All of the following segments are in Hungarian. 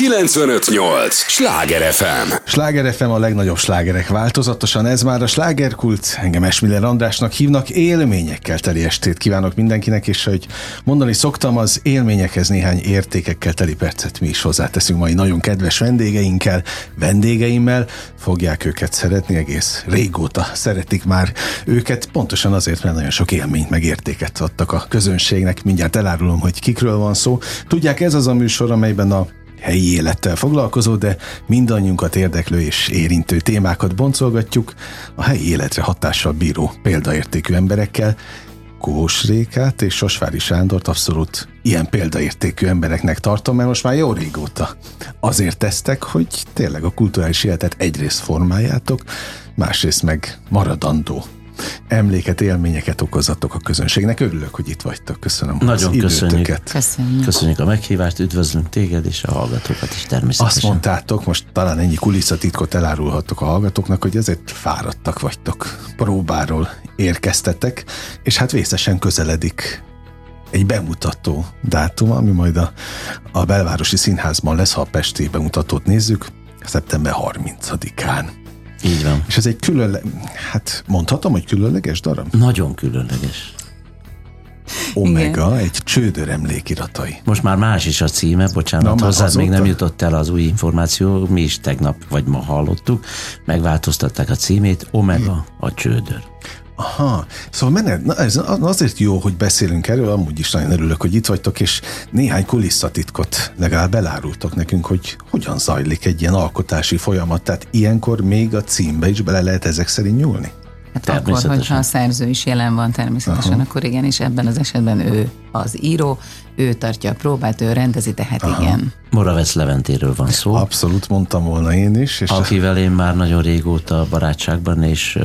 958! Sláger FM! Sláger FM a legnagyobb slágerek változatosan, ez már a slágerkult. Engem Esmiller Andrásnak hívnak, élményekkel teli estét kívánok mindenkinek, és hogy mondani szoktam, az élményekhez néhány értékekkel teli percet mi is hozzáteszünk mai nagyon kedves vendégeinkkel, vendégeimmel. Fogják őket szeretni, egész régóta szeretik már őket, pontosan azért, mert nagyon sok élményt meg értéket adtak a közönségnek. Mindjárt elárulom, hogy kikről van szó. Tudják, ez az a műsor, amelyben a helyi élettel foglalkozó, de mindannyiunkat érdeklő és érintő témákat boncolgatjuk a helyi életre hatással bíró példaértékű emberekkel, Kós Rékát és Sosvári Sándort abszolút ilyen példaértékű embereknek tartom, mert most már jó régóta azért tesztek, hogy tényleg a kulturális életet egyrészt formáljátok, másrészt meg maradandó emléket, élményeket okozatok a közönségnek. Örülök, hogy itt vagytok. Köszönöm Nagyon az köszönjük. időtöket. Köszönjük. Köszönjük a meghívást, üdvözlünk téged és a hallgatókat is természetesen. Azt mondtátok, most talán ennyi kulisszatitkot elárulhattok a hallgatóknak, hogy ezért fáradtak vagytok. Próbáról érkeztetek, és hát vészesen közeledik egy bemutató dátum, ami majd a, a belvárosi színházban lesz, ha a Pesti bemutatót nézzük, szeptember 30-án. Így van. És ez egy különle... hát mondhatom, hogy különleges darab? Nagyon különleges. Omega, egy csődör emlékiratai. Most már más is a címe, bocsánat, Na, hozzád még nem jutott el az új információ, mi is tegnap vagy ma hallottuk, megváltoztatták a címét, Omega a csődör. Aha, szóval menet, na ez azért jó, hogy beszélünk erről, amúgy is nagyon örülök, hogy itt vagytok, és néhány kulisszatitkot legalább elárultok nekünk, hogy hogyan zajlik egy ilyen alkotási folyamat, tehát ilyenkor még a címbe is bele lehet ezek szerint nyúlni? Hát akkor, hogyha a szerző is jelen van természetesen, Aha. akkor igen, és ebben az esetben ő az író, ő tartja a próbát, ő rendezi, tehát Aha. igen. Moravec Leventéről van szó, Abszolút mondtam volna én is, és akivel én már nagyon régóta barátságban és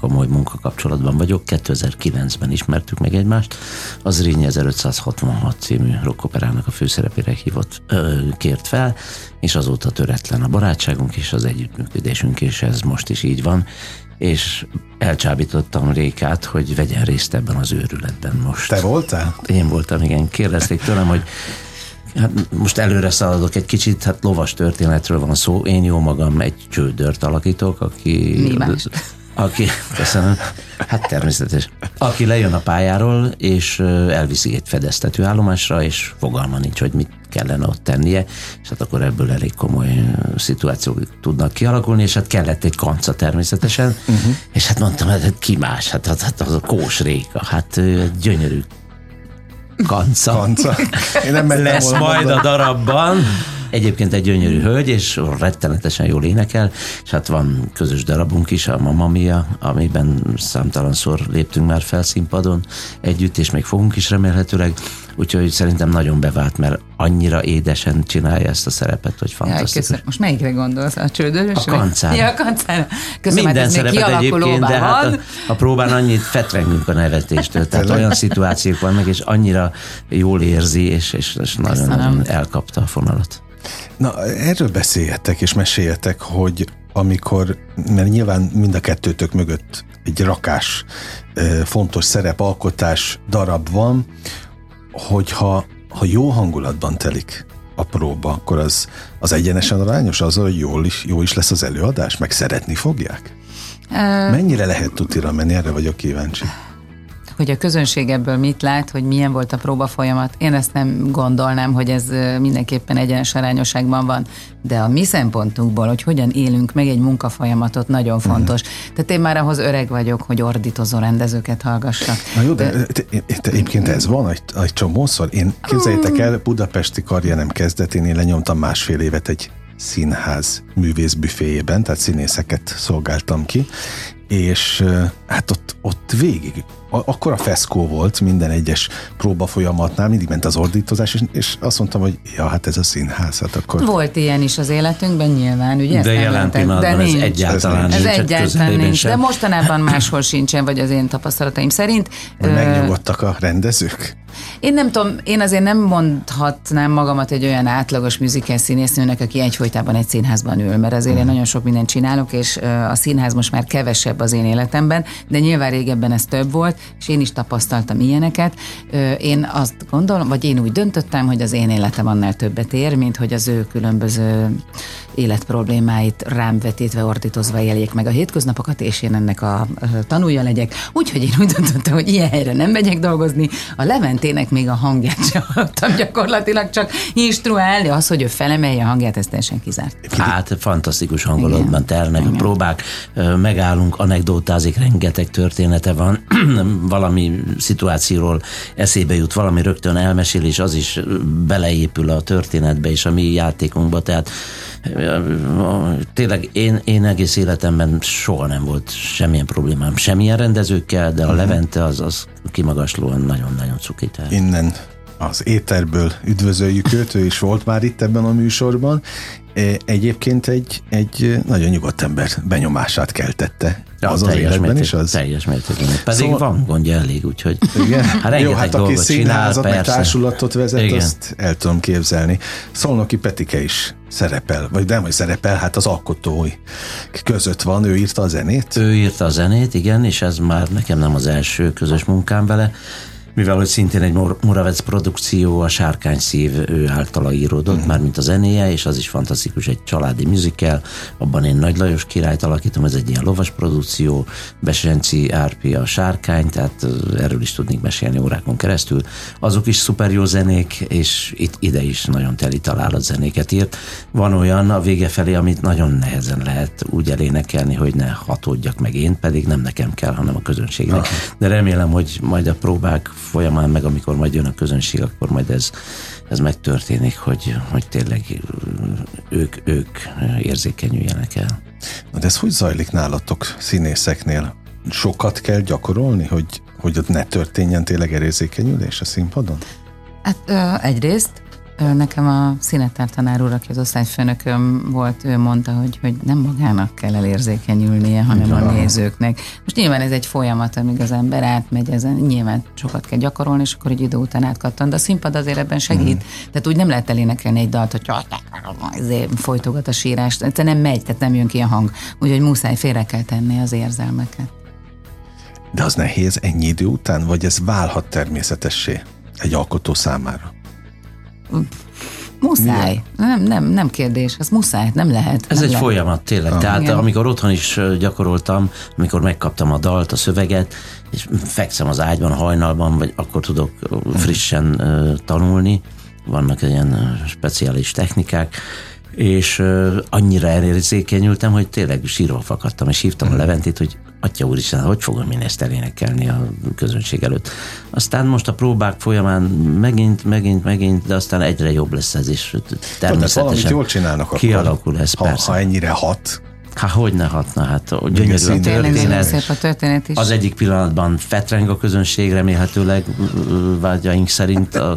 komoly munkakapcsolatban vagyok. 2009-ben ismertük meg egymást. Az Rényi 1566 című rockoperának a főszerepére hívott, ö, kért fel, és azóta töretlen a barátságunk és az együttműködésünk, és ez most is így van és elcsábítottam Rékát, hogy vegyen részt ebben az őrületben most. te voltál? Én voltam, igen. Kérdezték tőlem, hogy hát most előre szaladok egy kicsit, hát lovas történetről van szó. Én jó magam egy csődört alakítok, aki... Mi más? Aki, köszönöm, hát természetes. Aki lejön a pályáról, és elviszi egy fedeztető állomásra, és fogalma nincs, hogy mit kellene ott tennie, és hát akkor ebből elég komoly szituációk tudnak kialakulni, és hát kellett egy kanca természetesen, uh-huh. és hát mondtam, hát ki más, hát, hát, hát az a Kós Réka, hát gyönyörű kanca. Kanca. Én nem Lesz majd a darabban. Egyébként egy gyönyörű hölgy, és rettenetesen jól énekel, és hát van közös darabunk is, a Mamma Mia, amiben számtalanszor léptünk már fel színpadon együtt, és még fogunk is remélhetőleg, úgyhogy szerintem nagyon bevált, mert annyira édesen csinálja ezt a szerepet, hogy Jaj, fantasztikus. köszönöm. Most melyikre gondolsz? A csődörös? A kancára. Ja, a kancára. Köszönöm, Minden hát szerepet egyébként, de hát a, a próbán annyit fetrengünk a nevetéstől, tehát olyan szituációk vannak, és annyira jól érzi, és, és, és nagyon-nagyon Köszönöm. elkapta a fonalat. Na, erről beszéljetek és meséljetek, hogy amikor, mert nyilván mind a kettőtök mögött egy rakás fontos szerepalkotás darab van, hogyha ha jó hangulatban telik a próba, akkor az, az egyenesen arányos azzal, hogy jól is, jó is lesz az előadás, meg szeretni fogják? Mennyire lehet tutira menni? Erre vagyok kíváncsi. Hogy a közönség ebből mit lát, hogy milyen volt a próba folyamat. Én ezt nem gondolnám, hogy ez mindenképpen egyenes arányosságban van, de a mi szempontunkból, hogy hogyan élünk meg egy munkafolyamatot, nagyon fontos. Tehát én már ahhoz öreg vagyok, hogy ordítozó rendezőket hallgassak. Na jó, de, de, de, egyébként ez van egy, egy csomószor. Én képzeljétek el, budapesti karrierem kezdetén én lenyomtam másfél évet egy színház művészbüféjében, tehát színészeket szolgáltam ki, és hát ott, ott végig, akkor a feszkó volt minden egyes próba folyamatnál, mindig ment az ordítozás, és, és azt mondtam, hogy ja, hát ez a színház, hát akkor... Volt ilyen is az életünkben nyilván, ugye? De jelen pillanatban de ez nincs. egyáltalán Ez Ez nincs. hát egyáltalán nincs, sem. de mostanában máshol sincsen, vagy az én tapasztalataim szerint. Hogy Ö, megnyugodtak a rendezők? Én nem tudom, én azért nem mondhatnám magamat egy olyan átlagos műzikel színésznőnek, aki egyfolytában egy színházban ül, mert azért én nagyon sok mindent csinálok, és a színház most már kevesebb az én életemben, de nyilván régebben ez több volt, és én is tapasztaltam ilyeneket. Én azt gondolom, vagy én úgy döntöttem, hogy az én életem annál többet ér, mint hogy az ő különböző életproblémáit rám vetítve, ordítozva éljék meg a hétköznapokat, és én ennek a tanulja legyek. Úgyhogy én úgy döntöttem, hogy ilyen helyre nem megyek dolgozni. A Leventének még a hangját sem hallottam gyakorlatilag, csak instruálni, az, hogy ő felemelje a hangját, ez teljesen kizárt. Hát fantasztikus hangulatban ternek a próbák, megállunk, anekdotázik, rengeteg története van, valami szituációról eszébe jut, valami rögtön elmesél, és az is beleépül a történetbe és a mi játékunkba, tehát tényleg én, én egész életemben soha nem volt semmilyen problémám, semmilyen rendezőkkel, de a uh-huh. Levente az, az kimagaslóan nagyon-nagyon cukiter. Innen az éterből üdvözöljük őt, ő is volt már itt ebben a műsorban. E, egyébként egy, egy nagyon nyugodt ember benyomását keltette. Ja, az az életben is az? Teljes mértékben. Pedig szóval, van gondja elég, úgyhogy igen? Hát Jó, hát aki színházat, meg társulatot vezet, igen. azt el tudom képzelni. Szolnoki Petike is szerepel, vagy nem, hogy szerepel, hát az alkotói között van, ő írta a zenét? Ő írta a zenét, igen, és ez már nekem nem az első közös munkám vele, mivel hogy szintén egy Moravec produkció, a Sárkány szív ő általa íródott, mm. már mint a zenéje, és az is fantasztikus, egy családi musical, abban én Nagy Lajos királyt alakítom, ez egy ilyen lovas produkció, Besenci Árpi a Sárkány, tehát erről is tudnék mesélni órákon keresztül. Azok is szuper jó zenék, és itt ide is nagyon teli találat zenéket írt. Van olyan a vége felé, amit nagyon nehezen lehet úgy elénekelni, hogy ne hatódjak meg én, pedig nem nekem kell, hanem a közönségnek. De remélem, hogy majd a próbák folyamán, meg amikor majd jön a közönség, akkor majd ez, ez megtörténik, hogy, hogy tényleg ők, ők érzékenyüljenek el. Na de ez hogy zajlik nálatok színészeknél? Sokat kell gyakorolni, hogy, hogy ott ne történjen tényleg érzékenyülés a színpadon? Hát egyrészt Nekem a színetár tanár úr, aki az osztályfőnököm volt, ő mondta, hogy, hogy nem magának kell elérzékenyülnie, hanem a nézőknek. Most nyilván ez egy folyamat, amíg az ember átmegy ezen, nyilván sokat kell gyakorolni, és akkor egy idő után átkattan, de a színpad azért ebben segít. Mm. Tehát úgy nem lehet elénekelni egy dalt, hogy folytogat a sírást, te nem megy, tehát nem jön ki a hang. Úgyhogy muszáj félre kell tenni az érzelmeket. De az nehéz ennyi idő után, vagy ez válhat természetessé egy alkotó számára? Muszáj. Nem, nem, nem kérdés. Ez muszáj, nem lehet. Ez nem egy lehet. folyamat tényleg. Ah. Tehát Igen. amikor otthon is gyakoroltam, amikor megkaptam a dalt, a szöveget, és fekszem az ágyban hajnalban, vagy akkor tudok frissen uh, tanulni. Vannak ilyen speciális technikák, és uh, annyira elérzékenyültem, hogy tényleg sírva fakadtam, és hívtam a hmm. Leventit, hogy Atya úristen, hogy fogom én ezt elénekelni a közönség előtt. Aztán most a próbák folyamán megint, megint, megint, de aztán egyre jobb lesz ez is. Természetesen jól csinálnak akkor, kialakul ez, ha, persze. Ha ennyire hat, Hát hogy ne hatna, hát gyönyörű a történet. Szép a történet is. Az egyik pillanatban fetreng a közönség, remélhetőleg vágyaink szerint a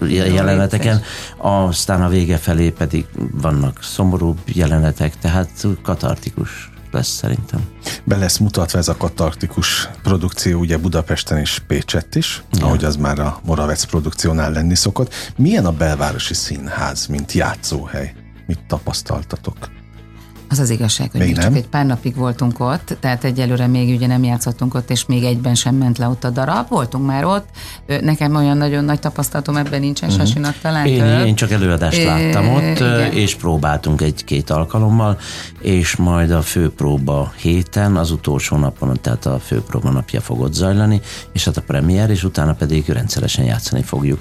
jeleneteken, aztán a vége felé pedig vannak szomorúbb jelenetek, tehát katartikus lesz szerintem. Be lesz mutatva ez a katartikus produkció ugye Budapesten és Pécsett is, Igen. ahogy az már a Moravec produkciónál lenni szokott. Milyen a belvárosi színház, mint játszóhely? Mit tapasztaltatok? Az az igazság, hogy még, még csak egy pár napig voltunk ott, tehát egyelőre még ugye nem játszottunk ott, és még egyben sem ment le ott a darab. Voltunk már ott. Nekem olyan nagyon nagy tapasztalatom ebben nincsen, uh-huh. Sasinak talán. Én, én csak előadást láttam ott, igen. és próbáltunk egy-két alkalommal, és majd a főpróba héten, az utolsó napon, tehát a főpróba napja fogott zajlani, és hát a premier, és utána pedig rendszeresen játszani fogjuk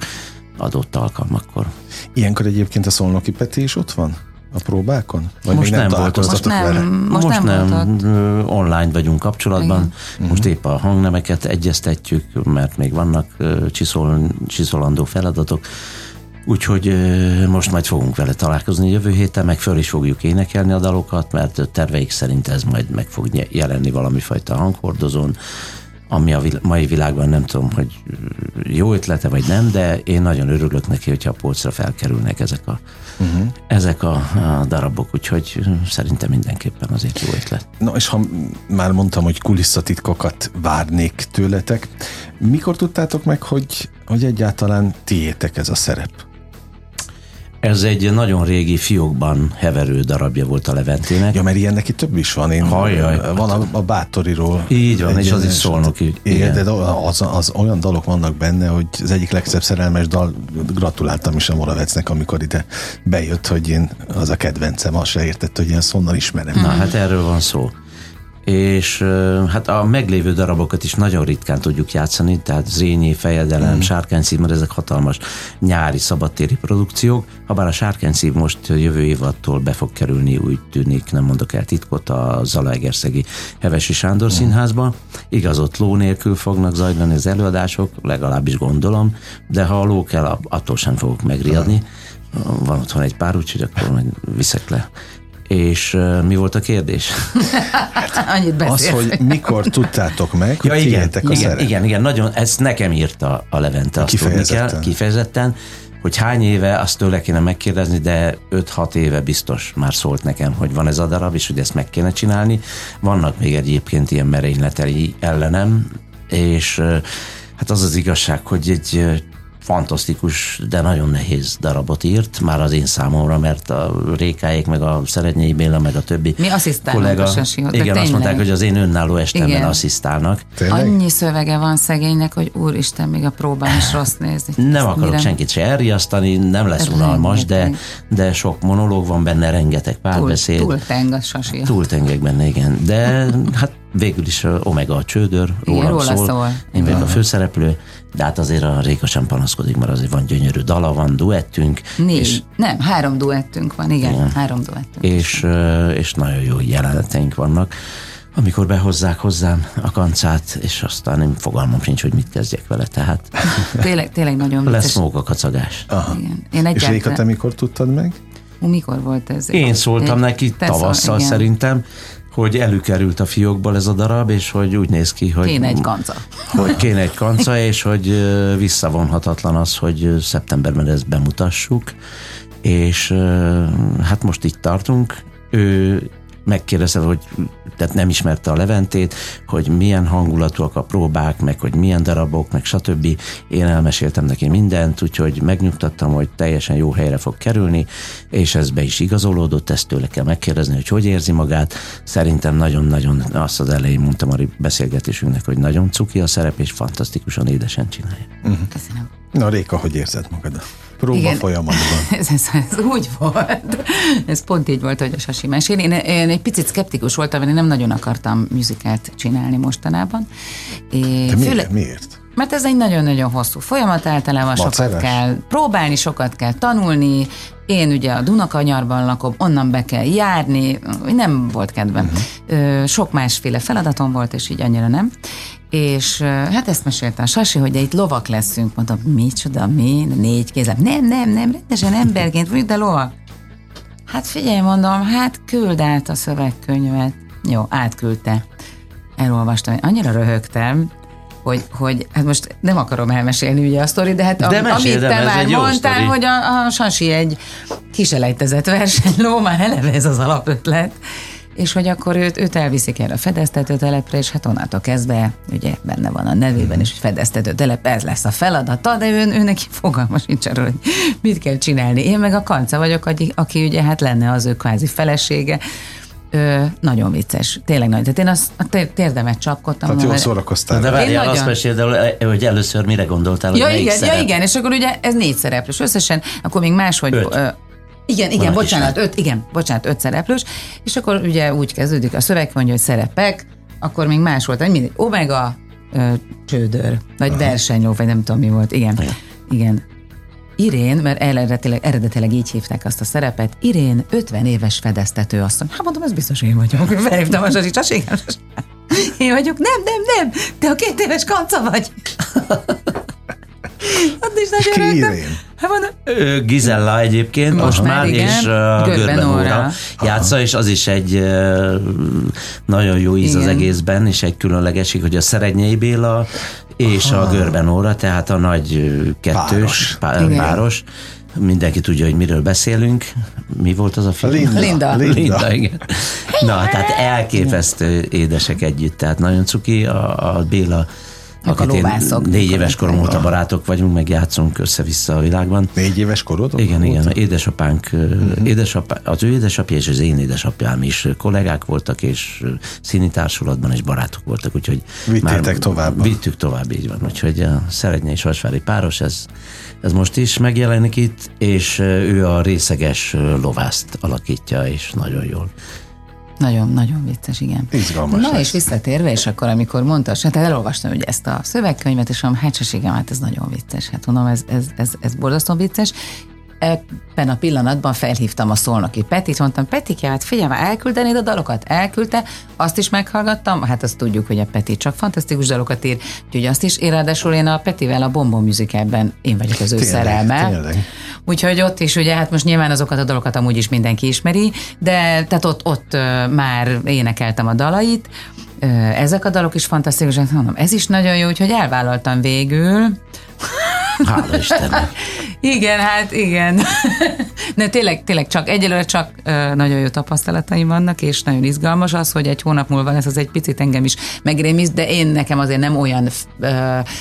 adott alkalmakkor. Ilyenkor egyébként a Szolnoki Peti is ott van? A próbákon? Vagy most még nem, nem. Most nem, vele? most, most nem, nem online vagyunk kapcsolatban. Igen. Most mhm. épp a hangnemeket egyeztetjük, mert még vannak csiszol, csiszolandó feladatok. Úgyhogy most majd fogunk vele találkozni jövő héten, meg föl is fogjuk énekelni a dalokat, mert terveik szerint ez majd meg fog jelenni valami fajta hanghordozón, ami a mai világban nem tudom, hogy jó ötlete vagy nem, de én nagyon örülök neki, hogyha a polcra felkerülnek ezek a, uh-huh. ezek a, a darabok, úgyhogy szerintem mindenképpen azért jó ötlet. Na és ha már mondtam, hogy kulisszatitkokat várnék tőletek, mikor tudtátok meg, hogy hogy egyáltalán tiétek ez a szerep? Ez egy nagyon régi fiókban heverő darabja volt a Leventének. Ja, mert ilyennek itt több is van. Én, Hajjaj. Van a, a Bátoriról. Így van, egy és az is szólnoki. Igen, de az, az, olyan dalok vannak benne, hogy az egyik legszebb szerelmes dal, gratuláltam is a Moravecnek, amikor ide bejött, hogy én az a kedvencem, azt se értett, hogy ilyen szonnal ismerem. Na, hát erről van szó. És hát a meglévő darabokat is nagyon ritkán tudjuk játszani, tehát Zrínyi, Fejedelem, mm. Sárkányszív, mert ezek hatalmas nyári szabadtéri produkciók. Habár a Sárkányszív most jövő évattól be fog kerülni, úgy tűnik, nem mondok el titkot, a Zalaegerszegi Hevesi Sándor mm. Színházba. Igaz, ott ló nélkül fognak zajlani az előadások, legalábbis gondolom, de ha a ló kell, attól sem fogok megriadni. Van otthon egy pár, úgyhogy akkor majd viszek le. És uh, mi volt a kérdés? Annyit Az, beszél. hogy mikor tudtátok meg, hogy Ja, igen, a igen, szerep. igen, igen, nagyon, ezt nekem írta a Levente, azt tudni Kifejezetten. kell, kifejezetten, hogy hány éve, azt tőle kéne megkérdezni, de 5-6 éve biztos már szólt nekem, hogy van ez a darab, és hogy ezt meg kéne csinálni. Vannak még egyébként ilyen merényletei ellenem, és hát az az igazság, hogy egy fantasztikus, de nagyon nehéz darabot írt, már az én számomra, mert a Rékáék, meg a Szeretnyei Béla, meg a többi Mi asszisztálunk kollega, a Sasihoz, de igen, azt tényleg. mondták, hogy az én önálló estemben Igen. asszisztálnak. Tényleg? Annyi szövege van szegénynek, hogy úristen, még a próbán is rossz nézni. Nem Ezt akarok mire- senkit se elriasztani, nem lesz unalmas, de, de sok monológ van benne, rengeteg párbeszéd. túl teng a Sasi. Túltengek benne, igen. De hát végül is a Omega a csődör, rólam róla szól. szól. Én vagyok a főszereplő, de hát azért a Réka sem panaszkodik, mert azért van gyönyörű dala, van duettünk, Négy. és, Nem, három duettünk van, igen, Igen. három duettünk. és, és nagyon jó jeleneteink vannak. Amikor behozzák hozzám a kancát, és aztán én fogalmam sincs, hogy mit kezdjek vele, tehát Tényleg, tényleg nagyon lesz vicces. móka kacagás. Aha. Igen. Én És Réka, te egyáltalán... mikor tudtad meg? Hú, Mikor volt ez? Én szóltam neki te tavasszal igen. szerintem, hogy előkerült a fiókból ez a darab, és hogy úgy néz ki, hogy, Kéne egy kanca. hogy kéne egy kanca, és hogy visszavonhatatlan az, hogy szeptemberben ezt bemutassuk, és hát most itt tartunk. Ő megkérdezte, hogy tehát nem ismerte a Leventét, hogy milyen hangulatúak a próbák, meg hogy milyen darabok, meg stb. Én elmeséltem neki mindent, úgyhogy megnyugtattam, hogy teljesen jó helyre fog kerülni, és ez be is igazolódott, ezt tőle kell megkérdezni, hogy hogy érzi magát. Szerintem nagyon-nagyon, azt az elején mondtam a beszélgetésünknek, hogy nagyon cuki a szerep, és fantasztikusan édesen csinálja. Köszönöm. Na Réka, hogy érzed magad? Próba Igen. folyamatban. Ez, ez, ez úgy volt. Ez pont így volt, hogy a Sasi mesél. Én, én egy picit szkeptikus voltam, mert én nem nagyon akartam műzikát csinálni mostanában. É, De miért? Miért? Mert ez egy nagyon-nagyon hosszú folyamat, általában sokat Maceres? kell próbálni, sokat kell tanulni. Én ugye a Dunakanyarban lakom, onnan be kell járni, nem volt kedvem. Uh-huh. Sok másféle feladatom volt, és így annyira nem. És hát ezt mesélte a Sasi, hogy de itt lovak leszünk. Mondom, micsoda, mi? Négy kézem. Nem, nem, nem, rendesen emberként vagyunk, de lovak. Hát figyelj, mondom, hát küld át a szövegkönyvet. Jó, átküldte. Elolvastam, annyira röhögtem, hogy, hogy hát most nem akarom elmesélni ugye a sztori, de hát De am, mesélj, amit te már mondtál, sztori. hogy a, a Sasi egy kiselejtezett versenyló, már eleve ez az alapötlet, és hogy akkor őt, őt elviszik erre a fedeztető telepre, és hát onnantól kezdve, ugye benne van a nevében is, hogy fedeztető telep, ez lesz a feladata, de ő, ő neki fogalma sincs arról, hogy mit kell csinálni. Én meg a kanca vagyok, aki, aki ugye hát lenne az ő kvázi felesége, Ö, nagyon vicces, tényleg nagy. Tehát én azt a tér- térdemet csapkodtam. Tehát jól hogy- szórakoztál. De várjál, nagyon- azt meséld el, hogy először mire gondoltál, hogy Ja melyik igen, szerep? ja igen, és akkor ugye ez négy szereplős összesen, akkor még máshogy... Öt. Ö, igen, igen, Van bocsánat, kislány. öt, igen, bocsánat, öt szereplős, és akkor ugye úgy kezdődik a szöveg, mondja, hogy szerepek, akkor még más volt, hogy mindegy, Omega ö, csődör, vagy Aha. versenyló, vagy nem tudom mi volt, igen, igen. igen. Irén, mert eredetileg, eredetileg így hívták azt a szerepet, Irén 50 éves fedeztető asszony. Hát mondom, ez biztos én vagyok. Felhívtam a Sasi, Sasi. Én vagyok, nem, nem, nem, te a két éves kanca vagy. Ott is nagyon Ki rögtön. Hát mondom, Gizella egyébként most, Most már igen. és uh, Görben Óra. játsza, és az is egy uh, nagyon jó íz az Igen. egészben, és egy különlegesség, hogy a Szerednyei Béla és a Görben óra, tehát a nagy kettős Páros. pá- páros. Mindenki tudja, hogy miről beszélünk. Mi volt az a film? Linda. Linda. Linda. Linda, igen. Na, tehát elképesztő édesek együtt, tehát nagyon cuki, a, a Béla akit én négy éves korom óta barátok vagyunk, meg játszunk össze-vissza a világban. Négy éves korod? Igen, igen. Édesapánk, uh-huh. édesapá, az ő édesapja és az én édesapjám is kollégák voltak, és színi társulatban és barátok voltak, úgyhogy Vittétek már tovább. Vittük tovább, így van. Úgyhogy a Szerednye és Vasvári páros, ez, ez most is megjelenik itt, és ő a részeges lovászt alakítja, és nagyon jól nagyon, nagyon vicces, igen. Izgalmas Na lesz. és visszatérve, és akkor amikor mondta, hát elolvastam ugye ezt a szövegkönyvet, és mondom, hát hát ez nagyon vicces. Hát mondom, ez, ez, ez, ez borzasztó vicces, ebben a pillanatban felhívtam a szolnoki Petit, mondtam, Peti, hát figyelj, elküldenéd a dalokat? Elküldte, azt is meghallgattam, hát azt tudjuk, hogy a Peti csak fantasztikus dalokat ír, úgyhogy azt is, én ráadásul én a Petivel a Bombon Musicalben én vagyok az ő tényleg, szerelme. Tényleg. Úgyhogy ott is, ugye, hát most nyilván azokat a dalokat amúgy is mindenki ismeri, de tehát ott, ott már énekeltem a dalait, ezek a dalok is fantasztikusak, mondom, ez is nagyon jó, úgyhogy elvállaltam végül, Hála Istennek. igen, hát igen. De tényleg, tényleg csak egyelőre csak nagyon jó tapasztalataim vannak, és nagyon izgalmas az, hogy egy hónap múlva lesz, az egy picit engem is megrémiszt, de én nekem azért nem olyan uh,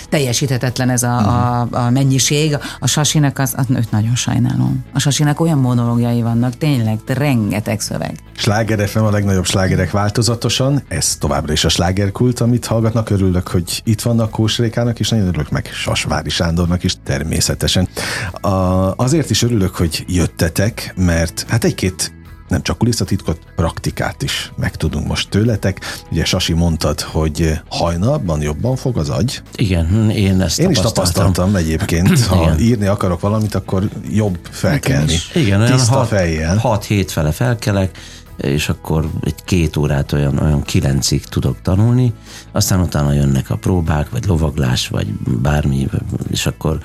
teljesíthetetlen ez a, a, a mennyiség. A Sasinak az, az őt nagyon sajnálom. A Sasinak olyan monológiai vannak, tényleg, de rengeteg szöveg. Sláger FM a legnagyobb slágerek változatosan, ez továbbra is a slágerkult, amit hallgatnak, örülök, hogy itt vannak Kósrékának, és nagyon örülök meg Sasvári Sándornak is természetesen. A, azért is örülök, hogy jöttetek, mert hát egy-két nem csak kulisszatitkot, praktikát is megtudunk most tőletek. Ugye Sasi mondtad, hogy hajnalban jobban fog az agy. Igen, én ezt Én is tapasztaltam egyébként. Ha Igen. írni akarok valamit, akkor jobb felkelni. Igen, olyan Tiszta hat, fejjel. 6-7 fele felkelek, és akkor egy két órát olyan, olyan kilencig tudok tanulni, aztán utána jönnek a próbák, vagy lovaglás, vagy bármi, és akkor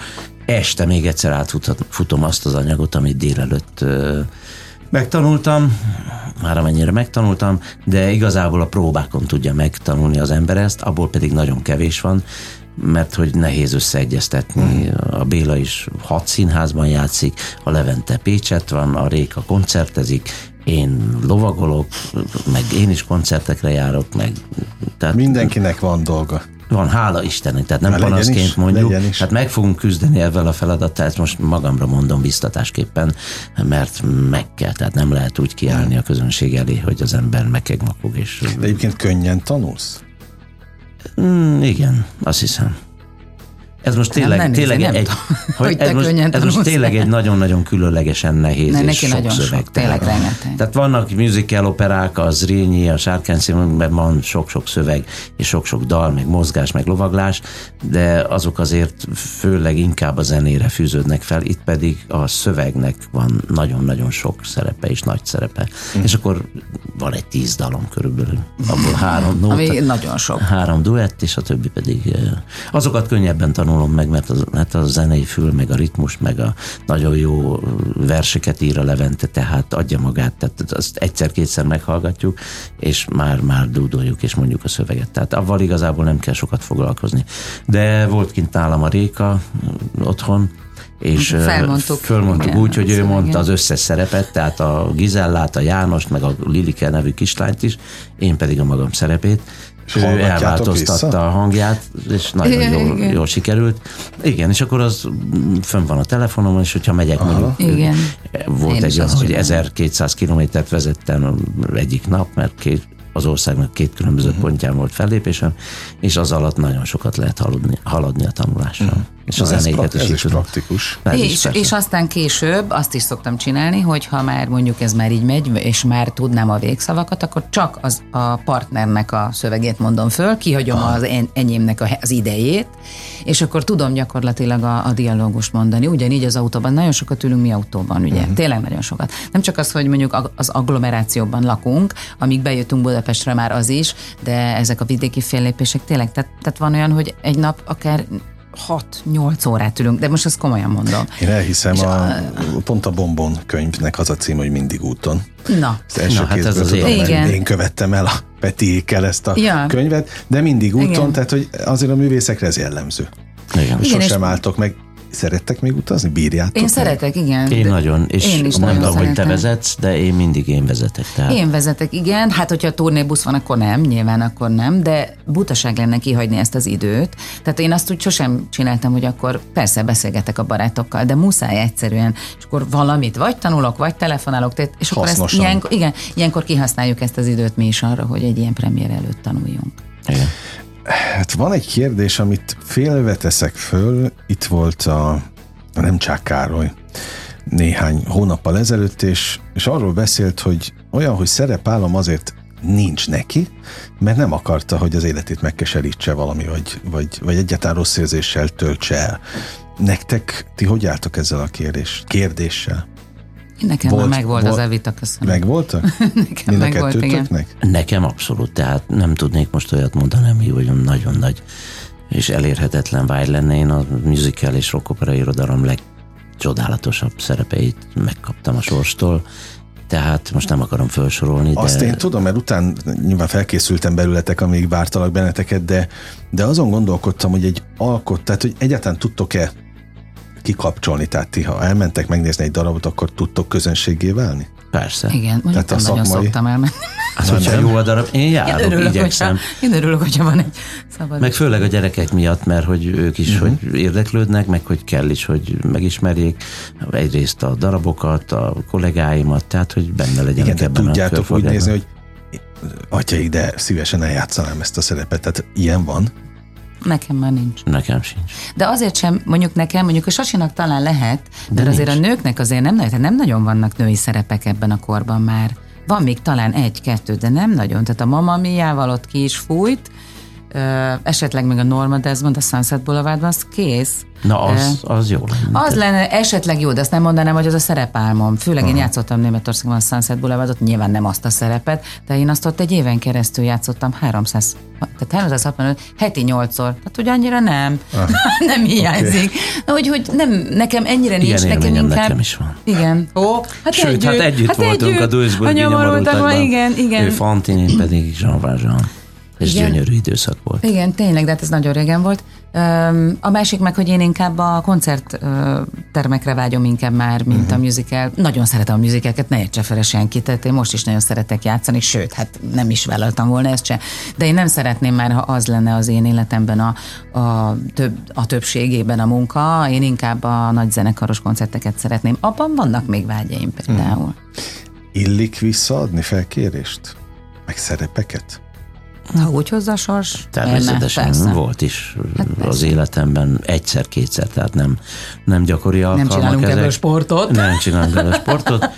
este még egyszer átfutom azt az anyagot, amit délelőtt megtanultam, már amennyire megtanultam, de igazából a próbákon tudja megtanulni az ember ezt, abból pedig nagyon kevés van, mert hogy nehéz összeegyeztetni. A Béla is hat színházban játszik, a Levente Pécset van, a Réka koncertezik, én lovagolok, meg én is koncertekre járok, meg... Tehát Mindenkinek van dolga. Van, hála Istennek, tehát nem panaszként mondjuk. Hát meg fogunk küzdeni ezzel a feladattal, ezt most magamra mondom biztatásképpen, mert meg kell, tehát nem lehet úgy kiállni a közönség elé, hogy az ember megkegmakog. És... De egyébként könnyen tanulsz? Mm, igen, azt hiszem. Ez most tényleg, nem, nem tényleg nézze, egy, nem hogy ez, most, ez most tényleg egy nagyon-nagyon különlegesen nehéz ne, és sok nagyon szöveg. Sok, tényleg tehát, tehát vannak musical operák, a Zrínyi, a Sárkányszínben van sok-sok szöveg, és sok-sok dal, meg mozgás, meg lovaglás, de azok azért főleg inkább a zenére fűződnek fel, itt pedig a szövegnek van nagyon-nagyon sok szerepe és nagy szerepe. Mm. És akkor van egy tíz dalom körülbelül, abból három nóta, Ami nagyon sok. Három duett, és a többi pedig azokat könnyebben tanul tanulom meg, mert az, hát a zenei fül, meg a ritmus, meg a nagyon jó verseket ír a Levente, tehát adja magát, tehát azt egyszer-kétszer meghallgatjuk, és már, már dúdoljuk, és mondjuk a szöveget. Tehát avval igazából nem kell sokat foglalkozni. De volt kint nálam a Réka otthon, és Felmondtuk, fölmondtuk igen, úgy, hogy ő mondta az összes szerepet, tehát a Gizellát, a Jánost, meg a Lilike nevű kislányt is, én pedig a magam szerepét, és ő elváltoztatta vissza? a hangját, és nagyon igen, jól, igen. jól sikerült. Igen, és akkor az fönn van a telefonomon, és hogyha megyek Aha. mondjuk, igen. volt Én egy olyan, hogy 1200 kilométert vezettem egyik nap, mert két, az országnak két különböző uh-huh. pontján volt fellépésem, és az alatt nagyon sokat lehet haladni, haladni a tanulással. Uh-huh. És Na, az ez, pra- ez is praktikus. Ez és, is és aztán később azt is szoktam csinálni, hogy ha már mondjuk ez már így megy, és már tudnám a végszavakat, akkor csak az a partnernek a szövegét mondom föl, kihagyom ah. az en, enyémnek a, az idejét, és akkor tudom gyakorlatilag a, a dialógust mondani. Ugyanígy az autóban, nagyon sokat ülünk mi autóban, ugye? Uh-huh. Tényleg nagyon sokat. Nem csak az, hogy mondjuk az agglomerációban lakunk, amíg bejöttünk Budapestre már az is, de ezek a vidéki fellépések tényleg, tehát, tehát van olyan, hogy egy nap akár 6-8 órát ülünk, de most ezt komolyan mondom. Én elhiszem, a, a, pont a Bombon könyvnek az a cím, hogy mindig úton. Na. Az első Na, hát ez az tudom, igen. én követtem el a Petiékkel ezt a ja. könyvet, de mindig úton, igen. tehát hogy azért a művészekre ez jellemző. Igen. Sosem álltok meg szerettek még utazni? Bírjátok? Én meg? szeretek, igen. Én de- nagyon, és én is nem nagyon tudom, hogy te vezetsz, de én mindig én vezetek. Tehát Én vezetek, igen. Hát, hogyha a turnébusz van, akkor nem, nyilván akkor nem, de butaság lenne kihagyni ezt az időt. Tehát én azt úgy sosem csináltam, hogy akkor persze beszélgetek a barátokkal, de muszáj egyszerűen, és akkor valamit vagy tanulok, vagy telefonálok, tehát- és akkor ezt ilyenkor, igen, ilyenkor kihasználjuk ezt az időt mi is arra, hogy egy ilyen premier előtt tanuljunk. igen. Hát van egy kérdés, amit félve teszek föl. Itt volt a nem Csák Károly néhány hónappal ezelőtt, és, és arról beszélt, hogy olyan, hogy szerepállam azért nincs neki, mert nem akarta, hogy az életét megkeserítse valami, vagy, vagy, vagy egyáltalán rossz érzéssel töltse el. Nektek, ti hogy álltok ezzel a kérdés, kérdéssel? Nekem Volt- volt, meg volt az Evita, köszönöm. Meg voltak? Nekem Mind a meg volt, igen. Nekem abszolút, tehát nem tudnék most olyat mondani, ami olyan nagyon nagy és elérhetetlen vágy lenne. Én a musical és rockopera irodalom legcsodálatosabb szerepeit megkaptam a sorstól, tehát most nem akarom felsorolni, Azt de én tudom, mert után nyilván felkészültem belőletek, amíg vártalak benneteket, de, de azon gondolkodtam, hogy egy alkot, tehát hogy egyáltalán tudtok-e kikapcsolni, tehát ti, ha elmentek megnézni egy darabot, akkor tudtok közönségé válni? persze. Igen, mondjuk Tehát a nem nagyon szakmai- szoktam elmenni. Hát, hogyha jó a darab, én Én járok, örülök, igyekszem. hogyha, én örülök, hogyha van egy szabad. Meg főleg a gyerekek miatt, mert hogy ők is uh-huh. hogy érdeklődnek, meg hogy kell is, hogy megismerjék egyrészt a darabokat, a kollégáimat, tehát hogy benne legyenek Igen, ebben a tudjátok úgy körforgásban. nézni, hogy atyaik, de szívesen eljátszanám ezt a szerepet, tehát ilyen van. Nekem már nincs. Nekem sincs. De azért sem, mondjuk nekem, mondjuk a Sasinak talán lehet, de, De azért a nőknek azért nem, nem nagyon vannak női szerepek ebben a korban már. Van még talán egy-kettő, de nem nagyon. Tehát a Mama Miával ott ki is fújt, esetleg még a Norma Desmond a Sunset Boulevardban, az kész. Na, az, az jó lenne. Az lenne esetleg jó, de azt nem mondanám, hogy az a szerepálmom. Főleg én játszottam Németországban a Sunset Boulevardot, nyilván nem azt a szerepet, de én azt ott egy éven keresztül játszottam 300, tehát 365, heti 8-szor. Tehát hogy annyira nem, nem hiányzik. Okay. Hogy, hogy nem, nekem ennyire nincs, Ilyen nekem inkább... nekem is van. Igen. Ó, hát Sőt, együtt, hát együtt hát voltunk együtt. a Duisburgi nyomorultakban. igen, igen. Ő Fantin, én pedig Jean Valjean. És Igen. gyönyörű időszak volt. Igen, tényleg, de hát ez nagyon régen volt. A másik meg, hogy én inkább a koncerttermekre vágyom inkább már, mint uh-huh. a musical. Nagyon szeretem a musicalket, ne értse fel senki, tehát én most is nagyon szeretek játszani, sőt, hát nem is vállaltam volna ezt se. De én nem szeretném már, ha az lenne az én életemben a, a, több, a többségében a munka, én inkább a nagy zenekaros koncerteket szeretném. Abban vannak még vágyaim például. Uh-huh. Illik visszaadni felkérést? Meg szerepeket? Ha úgy hozza a sors, Természetesen elme, persze. volt is Hát az persze. életemben egyszer-kétszer, tehát nem, nem gyakori alkalmak csinálunk ezek. ebből sportot. Nem csinálunk ebből sportot.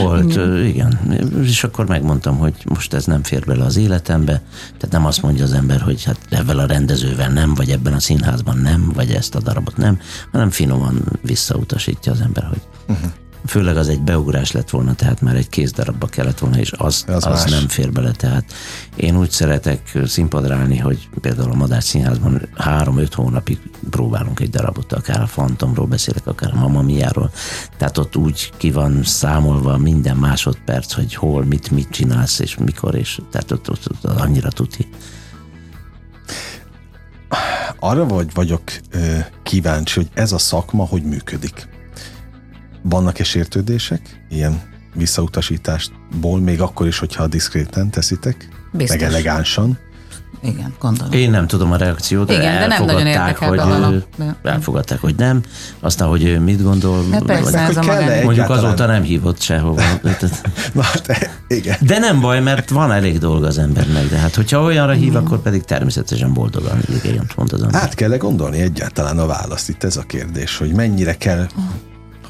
Volt, igen. És akkor megmondtam, hogy most ez nem fér bele az életembe. Tehát nem azt mondja az ember, hogy hát ebben a rendezővel nem, vagy ebben a színházban nem, vagy ezt a darabot nem, hanem finoman visszautasítja az ember, hogy uh-huh. Főleg az egy beugrás lett volna, tehát már egy kézdarabba kellett volna, és az, Az az, más. nem fér bele. Tehát én úgy szeretek színpadra állni, hogy például a Madách Színházban három-öt hónapig próbálunk egy darabot, akár a Fantomról beszélek, akár a Mamma Miáról. Tehát ott úgy ki van számolva minden másodperc, hogy hol, mit, mit csinálsz, és mikor, és tehát ott, ott, ott annyira tuti. Arra vagy vagyok ö, kíváncsi, hogy ez a szakma hogy működik. Vannak-e sértődések? Ilyen visszautasításból, még akkor is, hogyha diszkréten teszitek? Biztos. Meg elegánsan? Igen, gondolom. Én nem tudom a reakciót, de Igen, de nem nagyon hogy, bevallom. ő- elfogadták, hogy nem. Aztán, hogy ő mit gondol, Hát persze, vagy- ez hogy a magán. egy- mondjuk egyáltalán- azóta nem hívott sehova. Na, de, igen. De nem baj, mert van elég dolga az embernek, de hát hogyha olyanra hív, akkor pedig természetesen boldogan igen, mond az ember. Át kell gondolni egyáltalán a választ? Itt ez a kérdés, hogy mennyire kell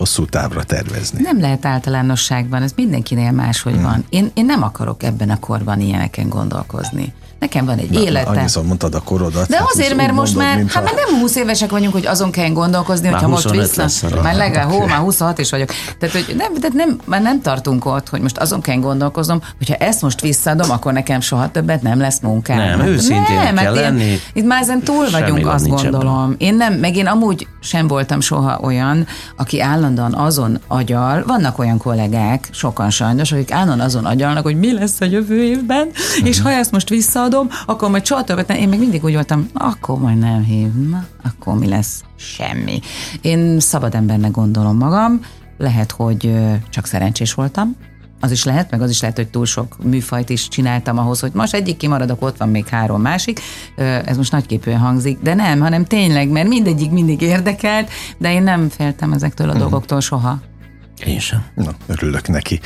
hosszú távra tervezni. Nem lehet általánosságban, ez mindenkinél máshogy hmm. van. Én, én nem akarok ebben a korban ilyeneken gondolkozni. Nekem van egy élete. Annyiszor mondtad a korodat. De hát azért, mert most mondod, már, mintha- hát már nem 20 évesek vagyunk, hogy azon kell gondolkozni, Már hogyha most 25 vissza. lesz. Már legalább, hó, Oké. már 26 is vagyok. Tehát, hogy nem, tehát nem, már nem tartunk ott, hogy most azon kell gondolkoznom, hogyha ezt most visszaadom, akkor nekem soha többet nem lesz munkám. Nem, őszintének hát kell ilyen- lenni. Itt már ezen túl vagyunk, azt nincs ebben. gondolom. Én nem, meg én amúgy sem voltam soha olyan, aki állandóan állandóan azon agyal, vannak olyan kollégák, sokan sajnos, akik állandóan azon agyalnak, hogy mi lesz a jövő évben, uh-huh. és ha ezt most visszaadom, akkor majd csatolgatnám. Én még mindig úgy voltam, akkor majd nem hív, na, akkor mi lesz? Semmi. Én szabad embernek gondolom magam, lehet, hogy csak szerencsés voltam, az is lehet, meg az is lehet, hogy túl sok műfajt is csináltam ahhoz, hogy most egyik kimaradok, ott van még három másik. Ez most nagyképűen hangzik, de nem, hanem tényleg, mert mindegyik mindig érdekelt, de én nem féltem ezektől a uh-huh. dolgoktól soha. Én sem. Na, örülök neki.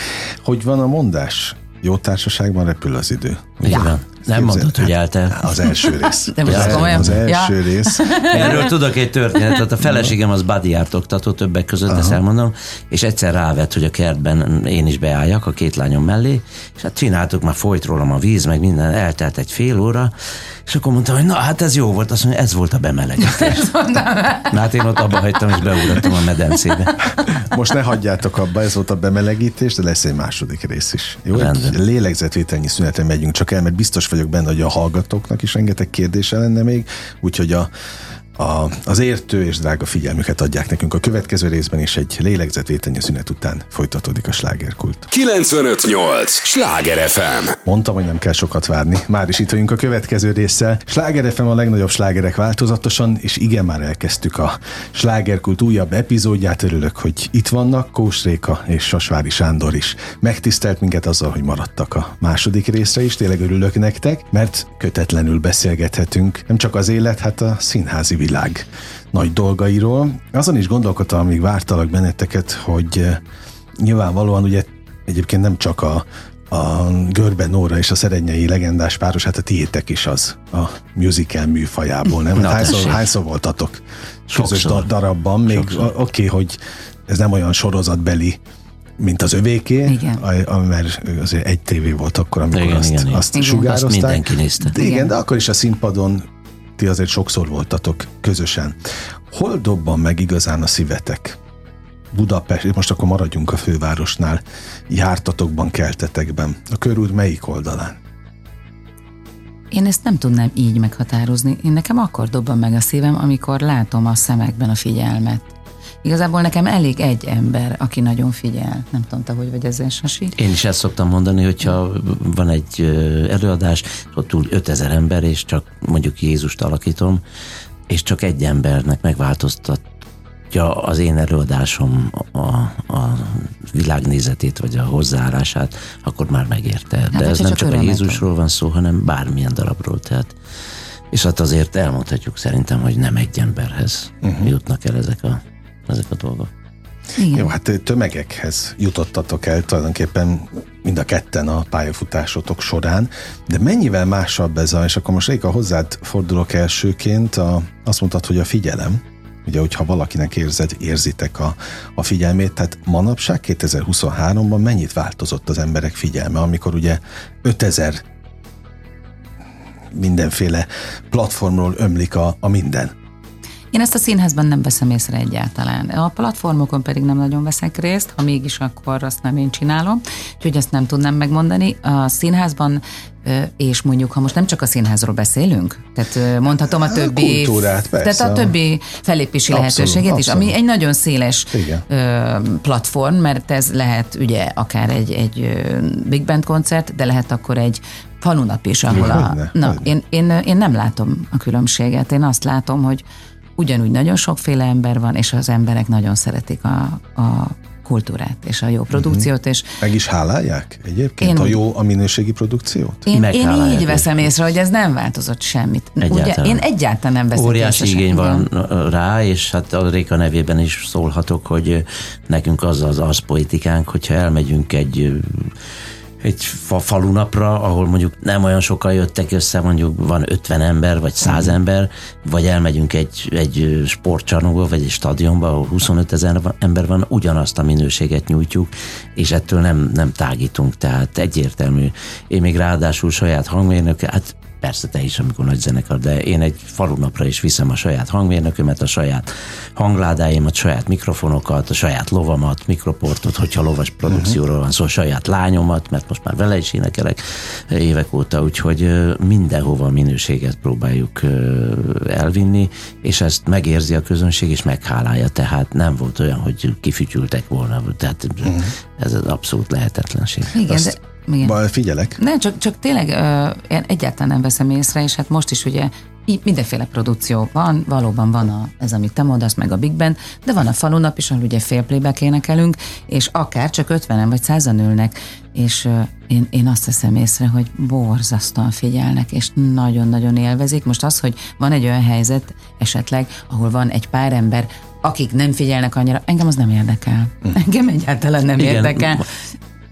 Hogy van a mondás? Jó társaságban repül az idő. Igen. Ja. Nem mondod, hogy eltelt. Az első rész. Nem az, az, az első ja. rész. Erről tudok egy történetet. A feleségem az bodyart oktató többek között, Aha. ezt elmondom, és egyszer rávett, hogy a kertben én is beálljak a két lányom mellé, és hát csináltuk, már folyt rólam a víz, meg minden, eltelt egy fél óra, és akkor mondtam, hogy na hát ez jó volt, azt mondja, ez volt a bemelegítés. Na hát én ott abba hagytam, és beugrottam a medencébe. Most ne hagyjátok abba, ez volt a bemelegítés, de lesz egy második rész is. Jó, egy lélegzetvételnyi szüneten megyünk csak el, mert biztos vagyok benne, hogy a hallgatóknak is rengeteg kérdése lenne még, úgyhogy a a, az értő és drága figyelmüket adják nekünk a következő részben, és egy lélegzetvételnyi szünet után folytatódik a slágerkult. 958! Sláger FM! Mondtam, hogy nem kell sokat várni. Már is itt vagyunk a következő résszel. Sláger FM a legnagyobb slágerek változatosan, és igen, már elkezdtük a slágerkult újabb epizódját. Örülök, hogy itt vannak Kós Réka és Sasvári Sándor is. Megtisztelt minket azzal, hogy maradtak a második részre is. Tényleg örülök nektek, mert kötetlenül beszélgethetünk. Nem csak az élet, hát a színházi világ nagy dolgairól. Azon is gondolkodtam, amíg vártalak benneteket, hogy eh, nyilvánvalóan ugye egyébként nem csak a, a Görbe Nóra és a Szerenyei legendás páros, hát a tiétek is az a musical műfajából, nem? Na, hányszor, hányszor voltatok közös Sokszor. darabban? Még oké, okay, hogy ez nem olyan sorozatbeli mint az övéké, igen. A, a, mert azért egy tévé volt akkor, amikor igen, azt, igen, azt igen. sugározták. Azt mindenki nézte. De igen, igen, de akkor is a színpadon ti azért sokszor voltatok közösen. Hol dobban meg igazán a szívetek? Budapest, most akkor maradjunk a fővárosnál, jártatokban, keltetekben. A körúr melyik oldalán? Én ezt nem tudnám így meghatározni. Én nekem akkor dobban meg a szívem, amikor látom a szemekben a figyelmet. Igazából nekem elég egy ember, aki nagyon figyel. Nem tudom, te hogy vagy ezzel, Sasi? Én is ezt szoktam mondani, hogyha van egy előadás, ott túl 5000 ember, és csak mondjuk Jézust alakítom, és csak egy embernek megváltoztatja az én előadásom a, a világnézetét, vagy a hozzáállását, akkor már megérte. Hát, De ez nem csak, csak a Jézusról van szó, hanem bármilyen darabról. Tehát és hát azért elmondhatjuk szerintem, hogy nem egy emberhez uh-huh. jutnak el ezek a ezek a dolgok. Igen. Jó, hát tömegekhez jutottatok el tulajdonképpen mind a ketten a pályafutásotok során, de mennyivel másabb ez a, és akkor most Réka hozzád fordulok elsőként, a, azt mondtad, hogy a figyelem, ugye, hogyha valakinek érzed, érzitek a, a figyelmét, tehát manapság 2023-ban mennyit változott az emberek figyelme, amikor ugye 5000 mindenféle platformról ömlik a, a minden. Én ezt a színházban nem veszem észre egyáltalán. A platformokon pedig nem nagyon veszek részt, ha mégis, akkor azt nem én csinálom, úgyhogy ezt nem tudnám megmondani. A színházban és mondjuk, ha most nem csak a színházról beszélünk, tehát mondhatom a többi, Kultúrát, tehát a többi felépési abszolút, lehetőséget abszolút. is, ami egy nagyon széles Igen. platform, mert ez lehet ugye akár egy, egy big band koncert, de lehet akkor egy falunap is, ahol a... Hogyne, na, hogyne. Én, én, én nem látom a különbséget, én azt látom, hogy ugyanúgy nagyon sokféle ember van, és az emberek nagyon szeretik a, a kultúrát és a jó mhm. produkciót. Uh-huh. És Meg is hálálják egyébként én, a jó, a minőségi produkciót? Én, én így veszem észre, hogy ez nem változott semmit. Egyáltalán. Ugye, én egyáltalán nem veszem Óriási igény van rá, és hát a Réka nevében is szólhatok, hogy nekünk az az az politikánk, hogyha elmegyünk egy egy fa falunapra, ahol mondjuk nem olyan sokan jöttek össze, mondjuk van 50 ember, vagy 100 mm. ember, vagy elmegyünk egy, egy sportcsarnokba, vagy egy stadionba, ahol 25 ezer ember van, ugyanazt a minőséget nyújtjuk, és ettől nem, nem tágítunk, tehát egyértelmű. Én még ráadásul saját hangmérnök, hát persze te is, amikor nagy zenekar, de én egy falunapra is viszem a saját hangmérnökömet, a saját hangládáimat, saját mikrofonokat, a saját lovamat, mikroportot, hogyha lovas produkcióról van szó, a saját lányomat, mert most már vele is énekelek évek óta, úgyhogy mindenhova minőséget próbáljuk elvinni, és ezt megérzi a közönség, és meghálálja, tehát nem volt olyan, hogy kifütyültek volna, tehát uh-huh. ez az abszolút lehetetlenség. Igen, Azt... de igen. Figyelek. Nem, csak, csak tényleg ö, én egyáltalán nem veszem észre, és hát most is ugye mindenféle produkció van, valóban van a, ez, amit te mondasz, meg a Big Band, de van a falunap is, ahol ugye fél playback énekelünk, és akár csak 50 vagy százan ülnek, és uh, én, én azt veszem észre, hogy borzasztóan figyelnek, és nagyon-nagyon élvezik. Most az, hogy van egy olyan helyzet esetleg, ahol van egy pár ember, akik nem figyelnek annyira, engem az nem érdekel. Hm. Engem egyáltalán nem Igen. érdekel.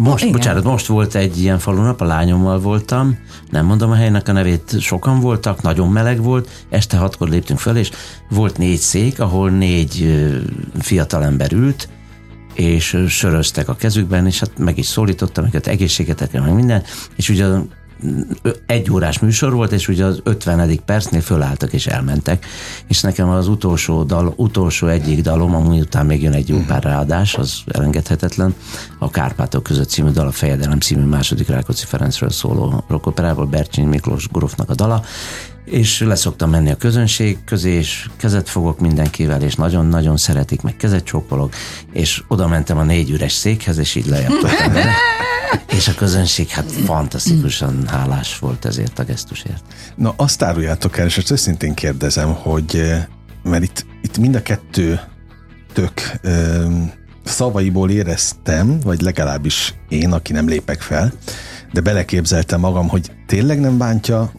Most, Igen. bocsánat, most volt egy ilyen falunap, a lányommal voltam, nem mondom a helynek a nevét, sokan voltak, nagyon meleg volt, este hatkor léptünk fel, és volt négy szék, ahol négy fiatal ember ült, és söröztek a kezükben, és hát meg is szólítottam őket, egészségetekre, meg minden, és ugye egy órás műsor volt, és ugye az 50. percnél fölálltak és elmentek, és nekem az utolsó, dal, utolsó egyik dalom, amúgy után még jön egy jó pár ráadás, az elengedhetetlen, a Kárpátok között című dal, a Fejedelem című második Rákóczi Ferencről szóló rockoperával, Bercsiny Miklós Gurofnak a dala, és leszoktam menni a közönség közé, és kezet fogok mindenkivel, és nagyon-nagyon szeretik, meg kezet csókolok, és oda mentem a négy üres székhez, és így lejjebb És a közönség hát fantasztikusan hálás volt ezért a gesztusért. Na, azt áruljátok el, és ezt őszintén kérdezem, hogy mert itt, itt mind a kettő tök ö, szavaiból éreztem, vagy legalábbis én, aki nem lépek fel, de beleképzeltem magam, hogy tényleg nem bántja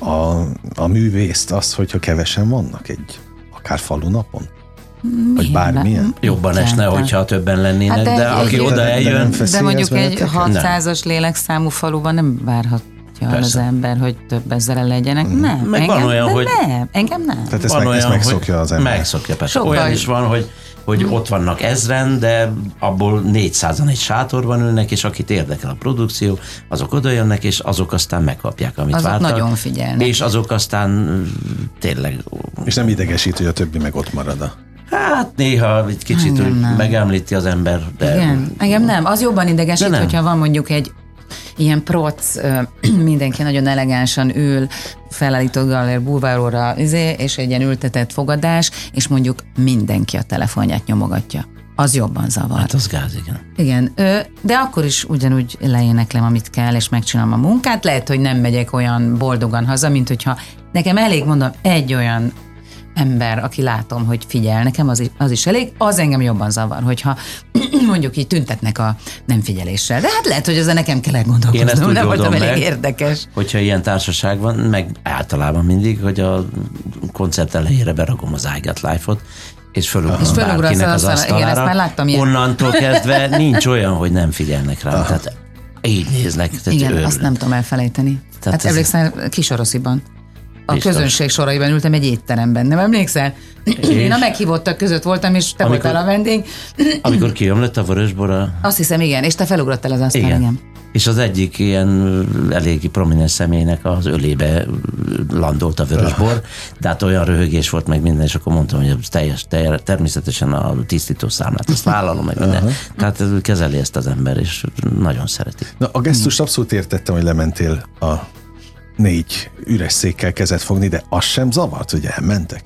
a, a művészt az, hogyha kevesen vannak egy akár falunapon? Vagy bármilyen? Jobban esne, hogyha többen lennének, hát de, de aki oda eljön... De, de mondjuk egy 600-as lélekszámú faluban nem várhat Persze. az ember, hogy több ezzel legyenek. Mm. Nem. Meg engem, van olyan, hogy... Nem, engem nem. Tehát ezt, van meg, olyan, ezt megszokja az ember. Megszokja, persze. Sokkal... Olyan is van, hogy hogy ott vannak ezren, de abból 400-an egy sátorban ülnek, és akit érdekel a produkció, azok oda jönnek, és azok aztán megkapják, amit azok vártak. nagyon figyelnek. És azok aztán tényleg... És nem idegesít, hogy a többi meg ott marad a Hát néha egy kicsit engem nem. megemlíti az ember. De... Igen, engem nem. Az jobban idegesít, nem. hogyha van mondjuk egy ilyen proc, mindenki nagyon elegánsan ül, felállított Galler bulváróra, izé, és egy ilyen ültetett fogadás, és mondjuk mindenki a telefonját nyomogatja. Az jobban zavar. Hát az gáz, igen. Igen, de akkor is ugyanúgy leéneklem, amit kell, és megcsinálom a munkát. Lehet, hogy nem megyek olyan boldogan haza, mint hogyha nekem elég mondom egy olyan ember, aki látom, hogy figyel, nekem az is, az is elég, az engem jobban zavar, hogyha mondjuk így tüntetnek a nem figyeléssel. De hát lehet, hogy ezzel nekem kell gondolkozni. Én ezt úgy nem voltam elég érdekes. Hogyha ilyen társaság van, meg általában mindig, hogy a koncert elejére berakom az I Got Life-ot, és fölugrasz bárkinek az asztalára. Igen, ezt már láttam ilyen. Onnantól kezdve nincs olyan, hogy nem figyelnek rá. Tehát így néznek. Tehát Igen, őrül. azt nem tudom elfelejteni. Tehát hát emlékszem, Kisorosziban a Biztos. közönség soraiban ültem egy étteremben, nem emlékszel? És? Én a meghívottak között voltam, és te amikor, voltál a vendég. Amikor kiömlött a vörösbora? Azt hiszem, igen, és te felugrottál az asztal, igen. igen. És az egyik ilyen eléggé prominens személynek az ölébe landolt a vörösbor, de hát olyan röhögés volt meg minden, és akkor mondtam, hogy teljes, teljes természetesen a tisztító számlát, azt vállalom meg minden. Uh-huh. Tehát kezeli ezt az ember, és nagyon szereti. Na, a gesztust abszolút értettem, hogy lementél a négy üres székkel kezet fogni, de az sem zavart, hogy elmentek?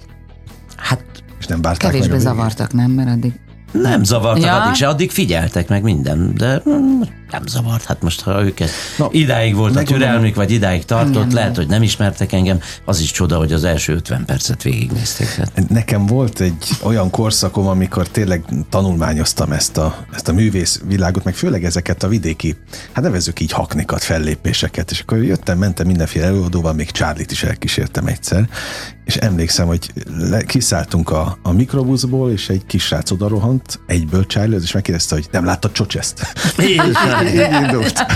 Hát és nem bárták Kevésbé meg zavartak, nem? Mert addig nem zavartak ja. addig se, addig figyeltek meg minden, de nem zavart. Hát most, ha őket Na, idáig volt a türelmük, vagy idáig tartott, igen, lehet, hogy nem ismertek engem, az is csoda, hogy az első 50 percet végignézték. Hát. Nekem volt egy olyan korszakom, amikor tényleg tanulmányoztam ezt a, ezt a művész világot, meg főleg ezeket a vidéki, hát nevezük így haknikat, fellépéseket, és akkor jöttem, mentem mindenféle előadóval, még Charlie-t is elkísértem egyszer, és emlékszem, hogy le, kiszálltunk a, a mikrobuszból, és egy kis srác oda rohant, egyből Charlie, és megkérdezte, hogy nem láttad Csocseszt? Így indult.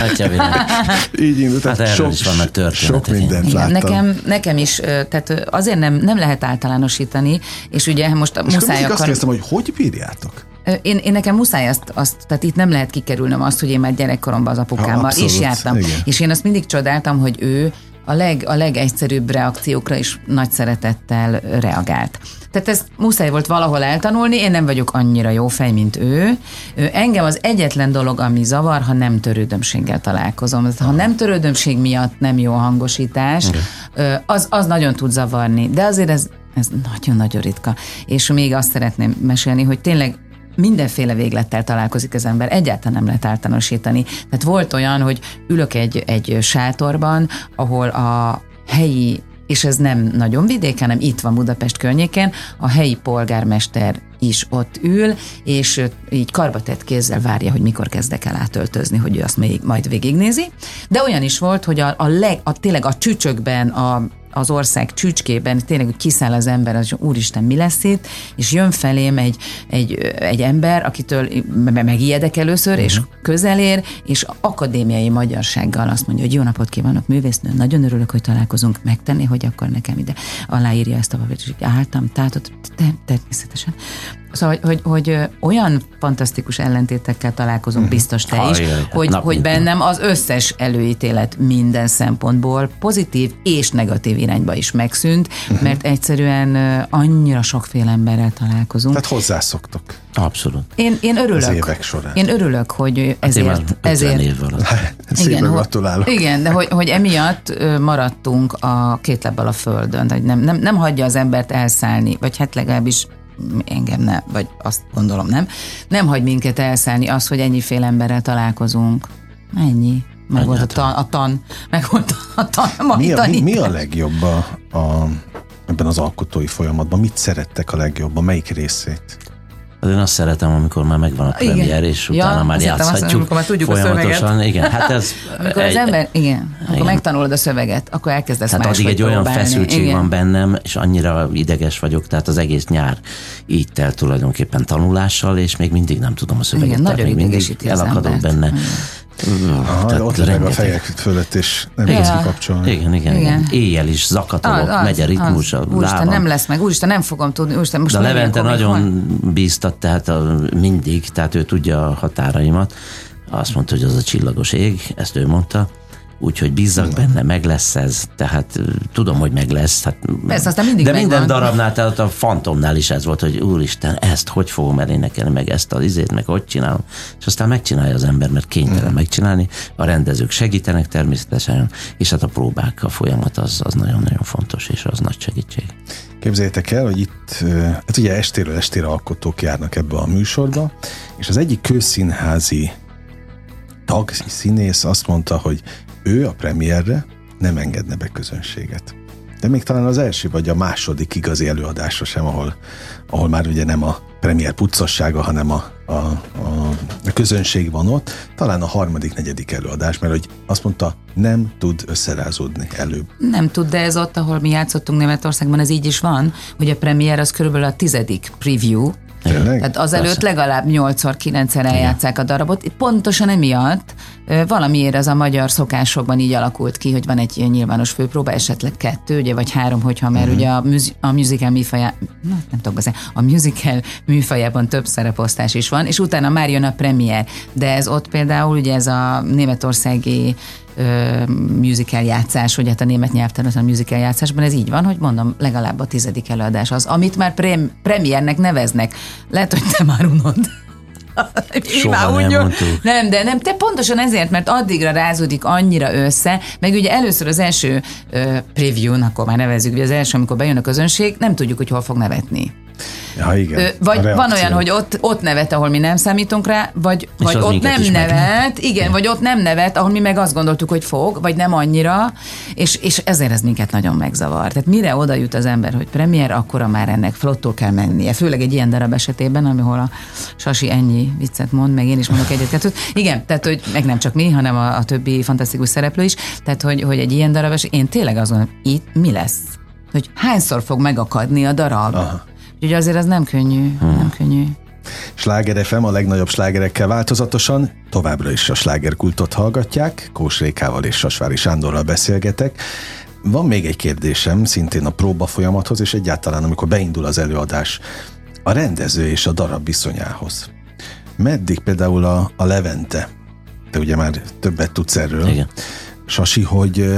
így indult. Hát erről sok, is vannak Sok mindent láttam. Nekem, nekem is, tehát azért nem, nem lehet általánosítani, és ugye most és muszáj akar... azt kérdeztem, hogy hogy bírjátok? Én, én nekem muszáj azt, azt, tehát itt nem lehet kikerülnöm azt, hogy én már gyerekkoromban az apukámmal Abszolút, is jártam. igen. És én azt mindig csodáltam, hogy ő a, leg, a legegyszerűbb reakciókra is nagy szeretettel reagált. Tehát ezt muszáj volt valahol eltanulni, én nem vagyok annyira jó fej, mint ő. ő. Engem az egyetlen dolog, ami zavar, ha nem törődömséggel találkozom. Ha nem törődömség miatt nem jó a hangosítás, ö, az, az nagyon tud zavarni. De azért ez, ez nagyon-nagyon ritka. És még azt szeretném mesélni, hogy tényleg mindenféle véglettel találkozik az ember, egyáltalán nem lehet általánosítani. Tehát volt olyan, hogy ülök egy, egy sátorban, ahol a helyi és ez nem nagyon vidék, hanem itt van Budapest környékén, a helyi polgármester is ott ül, és így karbatett kézzel várja, hogy mikor kezdek el átöltözni, hogy ő azt még majd végignézi. De olyan is volt, hogy a, a, leg, a tényleg a csücsökben, a az ország csücskében tényleg hogy kiszáll az ember, az úristen mi lesz itt, és jön felém egy, egy, egy ember, akitől me- megijedek először, és közel ér, és akadémiai magyarsággal azt mondja, hogy jó napot kívánok, művésznő, nagyon örülök, hogy találkozunk, megtenni, hogy akkor nekem ide aláírja ezt a papírt, és álltam, tehát természetesen. Szóval, hogy, hogy, hogy olyan fantasztikus ellentétekkel találkozunk, biztos te is, Ajaj, hát hogy, nap hogy bennem az összes előítélet minden szempontból pozitív és negatív irányba is megszűnt, mert egyszerűen annyira sokféle emberrel találkozunk. Tehát hozzászoktok. Abszolút. Én, én örülök. Az évek során. Én örülök, hogy már ezért, 50 ezért év alatt. Hogy- gratulálok. Igen, de hogy, hogy emiatt maradtunk a két lábbal a földön, hogy nem, nem, nem hagyja az embert elszállni, vagy hát legalábbis engem ne, vagy azt gondolom nem, nem hagy minket elszállni az, hogy ennyiféle emberrel találkozunk. Ennyi. Meg volt a tan, a tan, meg volt a tan, Mi a, mi, mi a legjobb a, a, ebben az alkotói folyamatban? Mit szerettek a legjobban? Melyik részét? Hát én azt szeretem, amikor már megvan a Igen. premier, és Ja, utána már hittem, azt játszhatjuk amikor már tudjuk a folyamatosan. szöveget. Igen, hát ez... Amikor az ember, igen, akkor Igen. megtanulod a szöveget, akkor elkezdesz Tehát addig egy olyan próbálni. feszültség igen. van bennem, és annyira ideges vagyok, tehát az egész nyár így telt tulajdonképpen tanulással, és még mindig nem tudom a szöveget. Igen, tehát nagyon még mindig idegesíti az elakadok embert. Aha, Tehát ott lebeg a rengeteg. fejek fölött, és nem tudsz kikapcsolni. Igen, igen, igen. Éjjel is zakatolok, megy a ritmus, a Úristen, nem lesz meg, úristen, nem fogom tudni, úristen, most De Levente nagyon hol? bíztat, tehát a, mindig, tehát ő tudja a határaimat. Azt mondta, hogy az a csillagos ég, ezt ő mondta. Úgyhogy bízzak benne, meg lesz ez, tehát tudom, hogy meg lesz. Hát, Persze, aztán mindig De minden megvan. darabnál, tehát a Fantomnál is ez volt, hogy úristen, ezt hogy fogom elénekelni, meg ezt az izét, meg hogy csinálom. És aztán megcsinálja az ember, mert kénytelen megcsinálni. A rendezők segítenek természetesen, és hát a próbák, a folyamat az, az nagyon-nagyon fontos, és az nagy segítség. Képzeljétek el, hogy itt, hát ugye estéről estére alkotók járnak ebbe a műsorba, és az egyik közszínházi tag, színész azt mondta, hogy ő a premierre nem engedne be közönséget. De még talán az első vagy a második igazi előadásra sem, ahol, ahol már ugye nem a premier puccossága, hanem a, a, a, a közönség van ott, talán a harmadik, negyedik előadás, mert hogy azt mondta, nem tud összerázódni előbb. Nem tud, de ez ott, ahol mi játszottunk Németországban, ez így is van, hogy a premier az körülbelül a tizedik preview, Tényleg? Tehát azelőtt legalább 8-szor, 9-szer eljátszák a darabot. Pontosan emiatt valamiért az a magyar szokásokban így alakult ki, hogy van egy ilyen nyilvános főpróba, esetleg kettő, ugye, vagy három, hogyha mert ugye a, műzi- a musical műfajá, na, nem tudok beszélni, a musical műfajában több szereposztás is van, és utána már jön a premier. De ez ott például ugye ez a németországi musical játszás, hogy hát a német nyelvterületen a musical játszásban ez így van, hogy mondom, legalább a tizedik előadás az, amit már prem, premiernek neveznek. Lehet, hogy te már unod. Soha nem mondtuk. Nem, de nem, te pontosan ezért, mert addigra rázódik annyira össze, meg ugye először az első ö, preview-n, akkor már nevezzük, ugye az első, amikor bejön a közönség, nem tudjuk, hogy hol fog nevetni. Ja, igen. Vagy van olyan, hogy ott, ott nevet, ahol mi nem számítunk rá, vagy, vagy ott nem nevet, igen, vagy ott nem nevet, ahol mi meg azt gondoltuk, hogy fog, vagy nem annyira, és, és ezért ez minket nagyon megzavar. Tehát mire oda jut az ember, hogy premier, akkora már ennek flottul kell mennie. Főleg egy ilyen darab esetében, ahol a Sasi ennyi viccet mond, meg én is mondok egyet kettőt. Igen, tehát hogy meg nem csak mi, hanem a, a többi fantasztikus szereplő is. Tehát, hogy, hogy egy ilyen darab eset, én tényleg gondolom, itt mi lesz? Hogy hányszor fog megakadni a darab? Aha. Úgyhogy azért az nem könnyű, nem könnyű. Sláger FM a legnagyobb slágerekkel változatosan, továbbra is a slágerkultot hallgatják, Kós Rékával és Sasvári Sándorral beszélgetek. Van még egy kérdésem, szintén a próba folyamathoz, és egyáltalán amikor beindul az előadás, a rendező és a darab viszonyához. meddig például a, a Levente, te ugye már többet tudsz erről, Igen. Sasi, hogy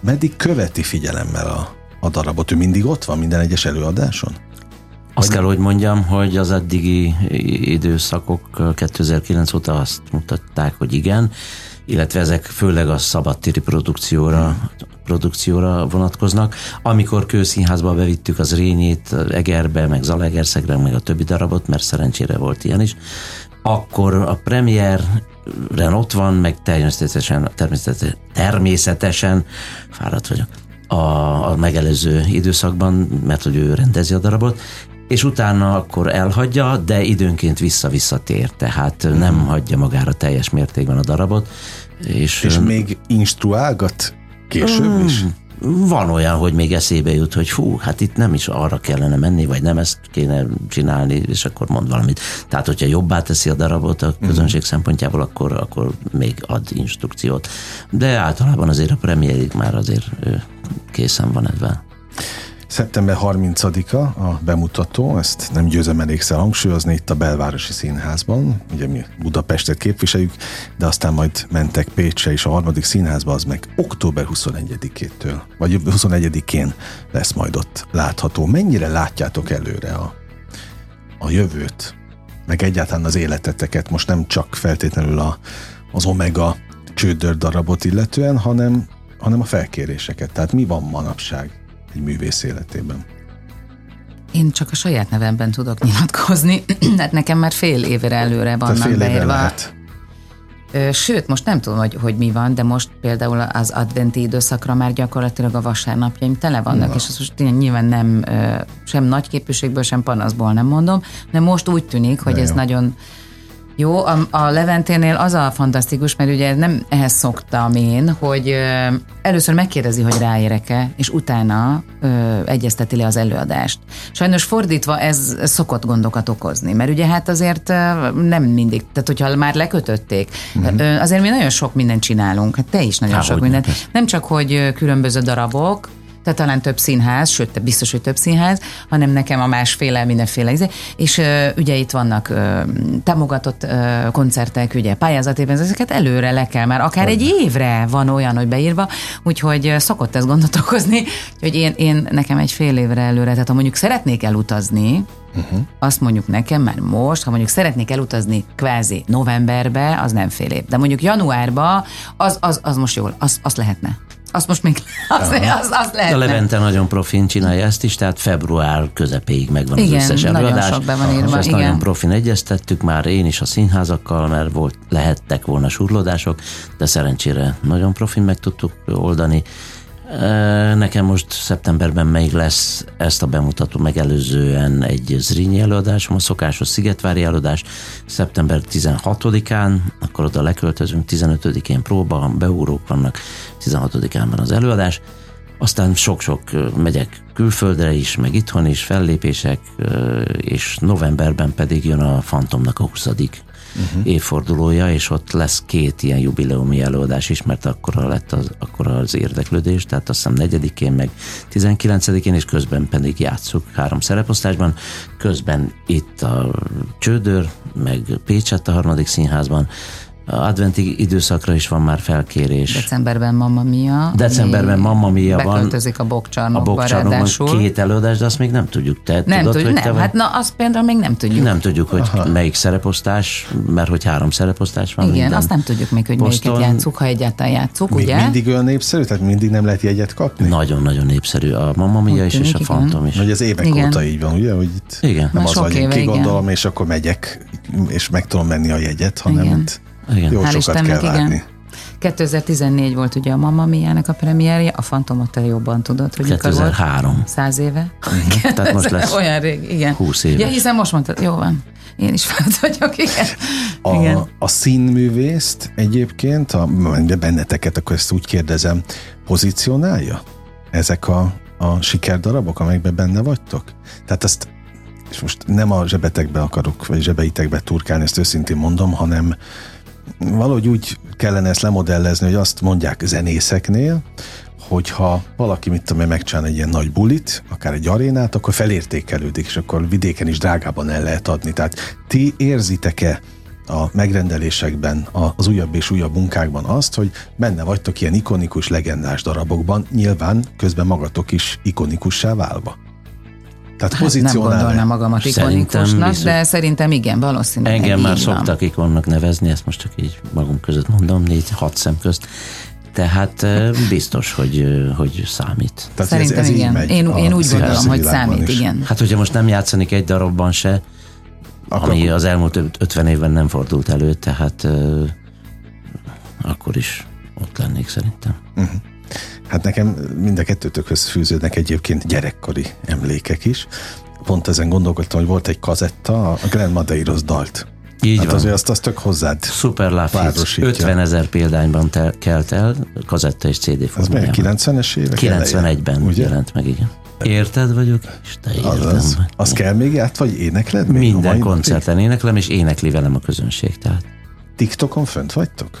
meddig követi figyelemmel a, a darabot? Ő mindig ott van minden egyes előadáson? Azt kell, hogy mondjam, hogy az eddigi időszakok 2009 óta azt mutatták, hogy igen, illetve ezek főleg a szabadtéri produkcióra, produkcióra vonatkoznak. Amikor kőszínházba bevittük az Rényét, Egerbe, meg Zalaegerszegre, meg a többi darabot, mert szerencsére volt ilyen is, akkor a premiéren ott van, meg természetesen, természetesen, természetesen fáradt vagyok, a, a megelőző időszakban, mert hogy ő rendezi a darabot, és utána akkor elhagyja, de időnként vissza-vissza tér, tehát nem hagyja magára teljes mértékben a darabot. És, És még instruálgat később is? van olyan, hogy még eszébe jut, hogy fú, hát itt nem is arra kellene menni, vagy nem ezt kéne csinálni, és akkor mond valamit. Tehát, hogyha jobbá teszi a darabot a közönség szempontjából, akkor, akkor még ad instrukciót. De általában azért a premiérig már azért készen van ebben. Szeptember 30-a a bemutató, ezt nem győzem elégszer hangsúlyozni, itt a Belvárosi Színházban, ugye mi Budapestet képviseljük, de aztán majd mentek Pécsre, és a harmadik színházba az meg október 21-től, vagy 21-én lesz majd ott látható. Mennyire látjátok előre a, a jövőt, meg egyáltalán az életeteket, most nem csak feltétlenül a, az Omega csődör darabot illetően, hanem, hanem a felkéréseket. Tehát mi van manapság egy művész életében? Én csak a saját nevemben tudok nyilatkozni, hát nekem már fél évre előre vannak fél éve beírva. lehet. Sőt, most nem tudom, hogy, hogy mi van, de most például az adventi időszakra már gyakorlatilag a vasárnapjaim tele vannak, Na. és azt most nyilván nem sem nagy képviségből, sem panaszból nem mondom, de most úgy tűnik, hogy De ez jó. nagyon jó, a, a Leventénél az a fantasztikus, mert ugye nem ehhez szoktam én, hogy ö, először megkérdezi, hogy ráérek-e, és utána ö, egyezteti le az előadást. Sajnos fordítva ez szokott gondokat okozni, mert ugye hát azért ö, nem mindig, tehát hogyha már lekötötték, uh-huh. azért mi nagyon sok mindent csinálunk, hát te is nagyon Há, sok mindent. Nem csak, hogy ö, különböző darabok, tehát talán több színház, sőt, biztos, hogy több színház, hanem nekem a másféle, mindenféle izé. És ugye itt vannak támogatott koncertek, ugye pályázatében, ezeket előre le kell már, akár egy évre van olyan, hogy beírva, úgyhogy szokott ez gondot okozni, hogy én, én nekem egy fél évre előre, tehát ha mondjuk szeretnék elutazni, uh-huh. azt mondjuk nekem már most, ha mondjuk szeretnék elutazni kvázi novemberbe, az nem fél év. De mondjuk januárba, az, az, az most jól, az, az lehetne. Azt most még, az, az, az A lehetne. Levente nagyon profin csinálja ezt is, tehát február közepéig megvan Igen, az összes nagyon előadás. sok be van És írva, ezt igen. nagyon profin egyeztettük már én is a színházakkal, mert volt, lehettek volna surlódások, de szerencsére nagyon profin meg tudtuk oldani. Nekem most szeptemberben még lesz ezt a bemutató megelőzően egy Zrínyi előadásom, a szokásos Szigetvári előadás, szeptember 16-án, akkor oda leköltözünk, 15-én próba, beúrók vannak, 16-án van az előadás, aztán sok-sok megyek külföldre is, meg itthon is, fellépések, és novemberben pedig jön a Fantomnak a 20. Uh-huh. évfordulója, és ott lesz két ilyen jubileumi előadás is, mert akkor lett az, akkor az érdeklődés, tehát azt hiszem 4-én, meg 19-én, és közben pedig játsszuk három szereposztásban, közben itt a Csődör, meg Pécsett a harmadik színházban, adventi időszakra is van már felkérés. Decemberben Mamma Mia. Decemberben Mamma Mia van. Beköltözik a A bokcsarnokba bokcsarnokban ráadásul. két előadás, de azt még nem tudjuk. Te nem tudod, tudjuk, hogy te nem, vagy? hát na azt például még nem tudjuk. Nem tudjuk, hogy Aha. melyik szereposztás, mert hogy három szereposztás van. Igen, azt nem tudjuk még, hogy poszton. melyiket játszuk, ha egyáltalán játszuk, Még ugye? mindig olyan népszerű? Tehát mindig nem lehet jegyet kapni? Nagyon-nagyon népszerű. A Mamma Mia is, és a. Fantom is. Vagy az évek Igen. óta így van, ugye? Hogy itt Igen. nem Már az, hogy kigondolom, és akkor megyek, és meg tudom menni a jegyet, hanem Igen. itt Igen. jó Hál' sokat Istennek, kell igen. várni. 2014 volt ugye a Mamma Mia-nek a premierje, a Fantomot te jobban tudod, hogy mikor volt. 2003. Száz éve. Tehát most lesz Olyan rég, igen. 20 éves. Ja, hiszen most mondtad, jó van. Én is felt vagyok, igen. igen. A, a színművészt egyébként, a, de benneteket, akkor ezt úgy kérdezem, pozícionálja ezek a, a sikerdarabok, amelyekben benne vagytok? Tehát ezt, és most nem a zsebetekbe akarok, vagy zsebeitekbe turkálni, ezt őszintén mondom, hanem valahogy úgy kellene ezt lemodellezni, hogy azt mondják zenészeknél, hogyha valaki, mit tudom én, megcsinál egy ilyen nagy bulit, akár egy arénát, akkor felértékelődik, és akkor vidéken is drágában el lehet adni. Tehát ti érzitek-e a megrendelésekben, az újabb és újabb munkákban azt, hogy benne vagytok ilyen ikonikus, legendás darabokban, nyilván közben magatok is ikonikussá válva. Tehát hát nem gondolnám magamat ikonikusnak, biztos, de szerintem igen, valószínűleg Engem már szoktak ikonnak nevezni, ezt most csak így magunk között mondom, négy, hat szem közt. Tehát biztos, hogy, hogy számít. Tehát Szerintem ez, ez igen. Én, én úgy gondolom, hogy számít, is. igen. Hát, hogyha most nem játszanik egy darabban se, akkor, ami az elmúlt 50 évben nem fordult elő, tehát akkor is ott lennék szerintem. Uh-huh. Hát nekem mind a kettőtökhöz fűződnek egyébként gyerekkori emlékek is. Pont ezen gondolkodtam, hogy volt egy kazetta, a Grand Madeiros dalt. Így hát van. azért azt, azt tök hozzád Super Love 50 ezer példányban tel, kelt el, kazetta és CD formájában. Ez 90-es évek 91-ben ugye? jelent meg, igen. Érted vagyok, és te értem. Az, az kell még át, vagy énekled? Még Minden koncerten éneklem, és énekli velem a közönség. Tehát. TikTokon fönt vagytok?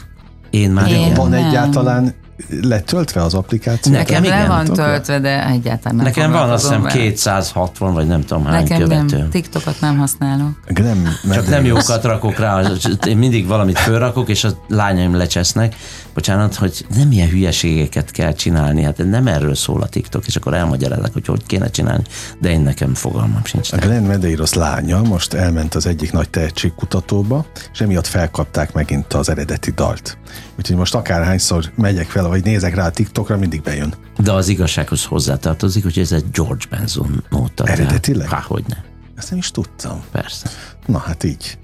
Én már Én Van nem. Egyáltalán letöltve az applikáció? Nekem le van töltve, de egyáltalán nem Nekem van azt hiszem 260, vagy nem tudom hány Nekem követő. nem, TikTokot nem használok. Nem, Csak nem jókat rakok rá, én mindig valamit fölrakok, és a lányaim lecsesznek, bocsánat, hogy nem ilyen hülyeségeket kell csinálni, hát nem erről szól a TikTok, és akkor elmagyarázok, hogy hogy kéne csinálni, de én nekem fogalmam sincs. A Glenn Medeiros lánya most elment az egyik nagy tehetségkutatóba, és emiatt felkapták megint az eredeti dalt. Úgyhogy most akárhányszor megyek fel, vagy nézek rá a TikTokra, mindig bejön. De az igazsághoz hozzátartozik, hogy ez egy George Benson nóta. Eredetileg? Há, hogy ne. Ezt nem is tudtam. Persze. Na hát így.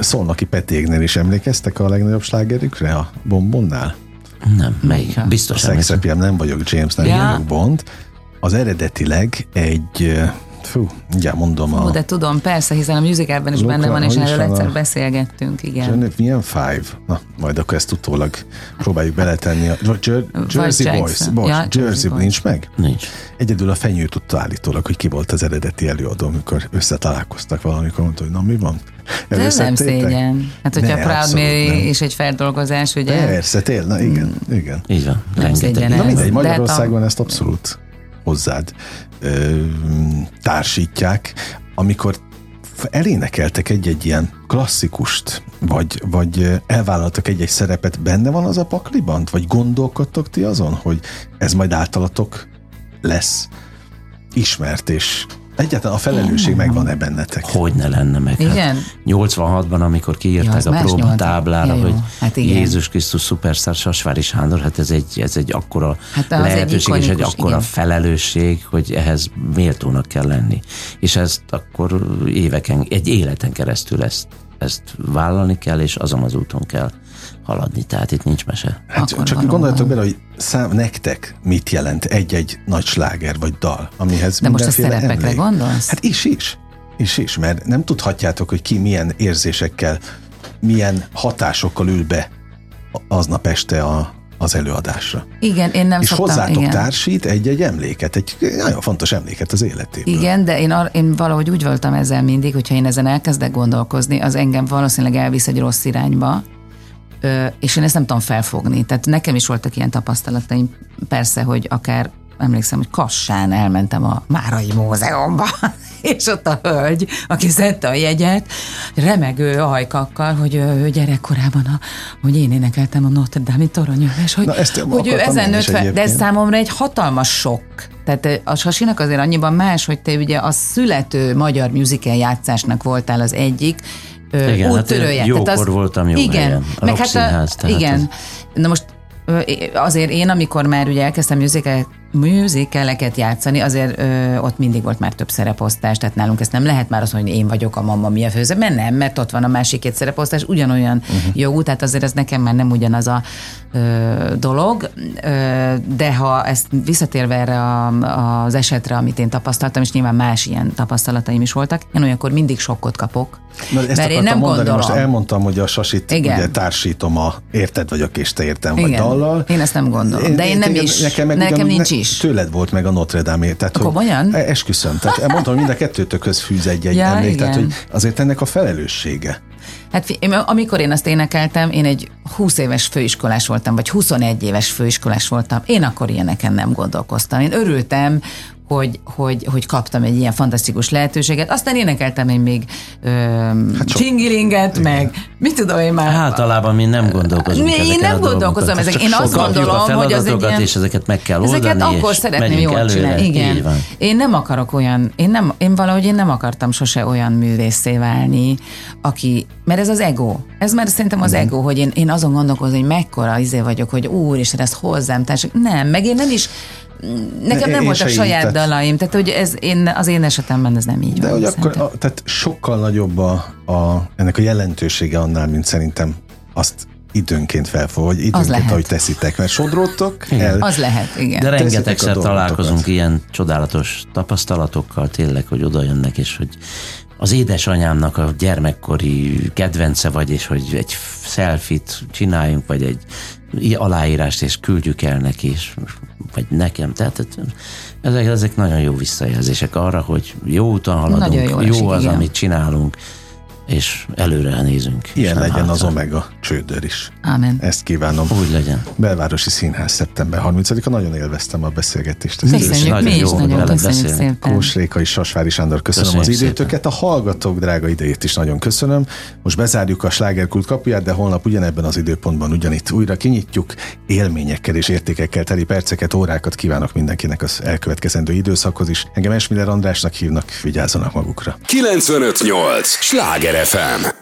Szolnoki Petégnél is emlékeztek a legnagyobb slágerükre a Bombonnál? Nem, melyik? Biztos a nem vagyok James, nem ja. vagyok Bond. Az eredetileg egy Fú, ugye mondom. Fú, a... de tudom, persze, hiszen a musicalben is Luka, benne van, és erről egyszer a... beszélgettünk, igen. Genevieve, milyen Five? Na, majd akkor ezt utólag próbáljuk beletenni. A Jer- Jersey Boys. Bocs, ja, Jersey Boys. nincs meg? Nincs. Egyedül a fenyő tudta állítólag, hogy ki volt az eredeti előadó, amikor összetalálkoztak valamikor, mondta, hogy na mi van? De ez nem szégyen. Hát, hogyha ne, Proud Mary és egy feldolgozás, ugye? Persze, tényleg, na igen, mm. igen. Így van. Nem szégyen Na mindegy, Magyarországon ezt abszolút hozzád ö, társítják, amikor elénekeltek egy-egy ilyen klasszikust, vagy, vagy elvállaltak egy-egy szerepet, benne van az a pakliban? Vagy gondolkodtok ti azon, hogy ez majd általatok lesz ismert, és Egyáltalán a felelősség megvan-e bennetek? Hogy ne lenne meg? Igen? Hát 86-ban, amikor kiírták ja, a próbatáblára, hogy hát Jézus Krisztus szuperszár Sasvári Sándor, hát ez egy, ez egy akkora hát lehetőség egy és egy akkora igen. felelősség, hogy ehhez méltónak kell lenni. És ezt akkor éveken, egy életen keresztül ezt, ezt vállalni kell, és azon az úton kell haladni, tehát itt nincs mese. Hát Akkor csak gondoljatok bele, hogy szám, nektek mit jelent egy-egy nagy sláger vagy dal, amihez De most a szerepekre emlék. gondolsz? Hát is is. Is is, mert nem tudhatjátok, hogy ki milyen érzésekkel, milyen hatásokkal ül be aznap este a, az előadásra. Igen, én nem És szoktam, hozzátok igen. társít egy-egy emléket, egy nagyon fontos emléket az életéből. Igen, de én, ar- én valahogy úgy voltam ezzel mindig, hogyha én ezen elkezdek gondolkozni, az engem valószínűleg elvisz egy rossz irányba, és én ezt nem tudom felfogni. Tehát nekem is voltak ilyen tapasztalataim, persze, hogy akár emlékszem, hogy Kassán elmentem a Márai Múzeumba, és ott a hölgy, aki szedte a jegyet, remegő ajkakkal, hogy ő gyerekkorában, a, hogy én énekeltem a Notre Dame toronyöves, hogy, Na, ezt hogy ő ezen nőtt fel, de ez számomra egy hatalmas sok. Tehát a Sasinak azért annyiban más, hogy te ugye a születő magyar musical játszásnak voltál az egyik, igen, úttörője. Hát jókor tehát az, voltam jó igen, helyen. A meg hát a, igen. Ez... Na most azért én, amikor már ugye elkezdtem musical, musicaleket játszani, azért ö, ott mindig volt már több szereposztás, tehát nálunk ezt nem lehet már az, hogy én vagyok a mama, mi a főző, mert nem, mert ott van a másik két szereposztás, ugyanolyan uh-huh. jogú, tehát azért ez nekem már nem ugyanaz a ö, dolog, ö, de ha ezt visszatérve erre a, az esetre, amit én tapasztaltam, és nyilván más ilyen tapasztalataim is voltak, én olyankor mindig sokkot kapok. Na, ezt mert én nem mondani, gondolom. most elmondtam, hogy a sasit Igen. ugye társítom a érted vagyok és te értem Igen. vagy dallal. Én ezt nem gondolom, de én, én nem is, nekem, nekem nincs ne, is. Tőled volt meg a Notre Dame, tehát Komolyan? Hogy, e- esküszöm, tehát mondtam, hogy mind a kettőtökhöz fűz egy-egy ja, emlék, tehát hogy azért ennek a felelőssége. Hát amikor én azt énekeltem, én egy 20 éves főiskolás voltam, vagy 21 éves főiskolás voltam. Én akkor ilyeneken nem gondolkoztam. Én örültem, hogy, hogy, hogy kaptam egy ilyen fantasztikus lehetőséget. Aztán énekeltem én még ö, hát csingilinget, meg mit tudom én már. Általában mi nem gondolkozunk Mi- én nem gondolkozom ezek. Én azt gondolom, hogy az egy ilyen- és ezeket meg kell oldani, Ezeket akkor és szeretném jól előre. csinálni. Igen. Én nem akarok olyan, én, nem, én valahogy én nem akartam sose olyan művészé válni, aki, mert ez az ego. Ez már szerintem az ego, hogy én, én azon gondolkozom, hogy mekkora izé vagyok, hogy úr, és ezt hozzám társak. Nem, meg én nem is, nekem nem voltak így, saját tehát- dalaim, tehát hogy ez én, az én esetemben ez nem így De van. hogy akkor, a, tehát sokkal nagyobb a, a, ennek a jelentősége annál, mint szerintem azt időnként felfog, hogy időnként, lehet. ahogy teszitek, mert sodródtok el. Az lehet, igen. De rengetegszer találkozunk ilyen csodálatos tapasztalatokkal, tényleg, hogy oda jönnek, és hogy az édesanyámnak a gyermekkori kedvence vagy, és hogy egy selfit csináljunk, vagy egy aláírást, és küldjük el neki, és, vagy nekem. Tehát tehát ezek, ezek nagyon jó visszajelzések arra, hogy jó úton haladunk, Nagyon jól jó esik, az, igen. amit csinálunk, és előre nézünk. Ilyen legyen az hátra. Omega csődör is. Ámen. Ezt kívánom. Úgy legyen. Belvárosi Színház szeptember 30-a. Nagyon élveztem a beszélgetést. Ezt Köszönjük, nagyon mi is jó, nagyon köszönjük beszélni. szépen. Kós Réka és Sasvári Sándor, köszönöm Köszönjük az időtöket. A hallgatók drága idejét is nagyon köszönöm. Most bezárjuk a slágerkult kapuját, de holnap ugyanebben az időpontban ugyanitt újra kinyitjuk. Élményekkel és értékekkel teli perceket, órákat kívánok mindenkinek az elkövetkezendő időszakhoz is. Engem Esmiller Andrásnak hívnak, vigyázzanak magukra. 958! Sláger FM!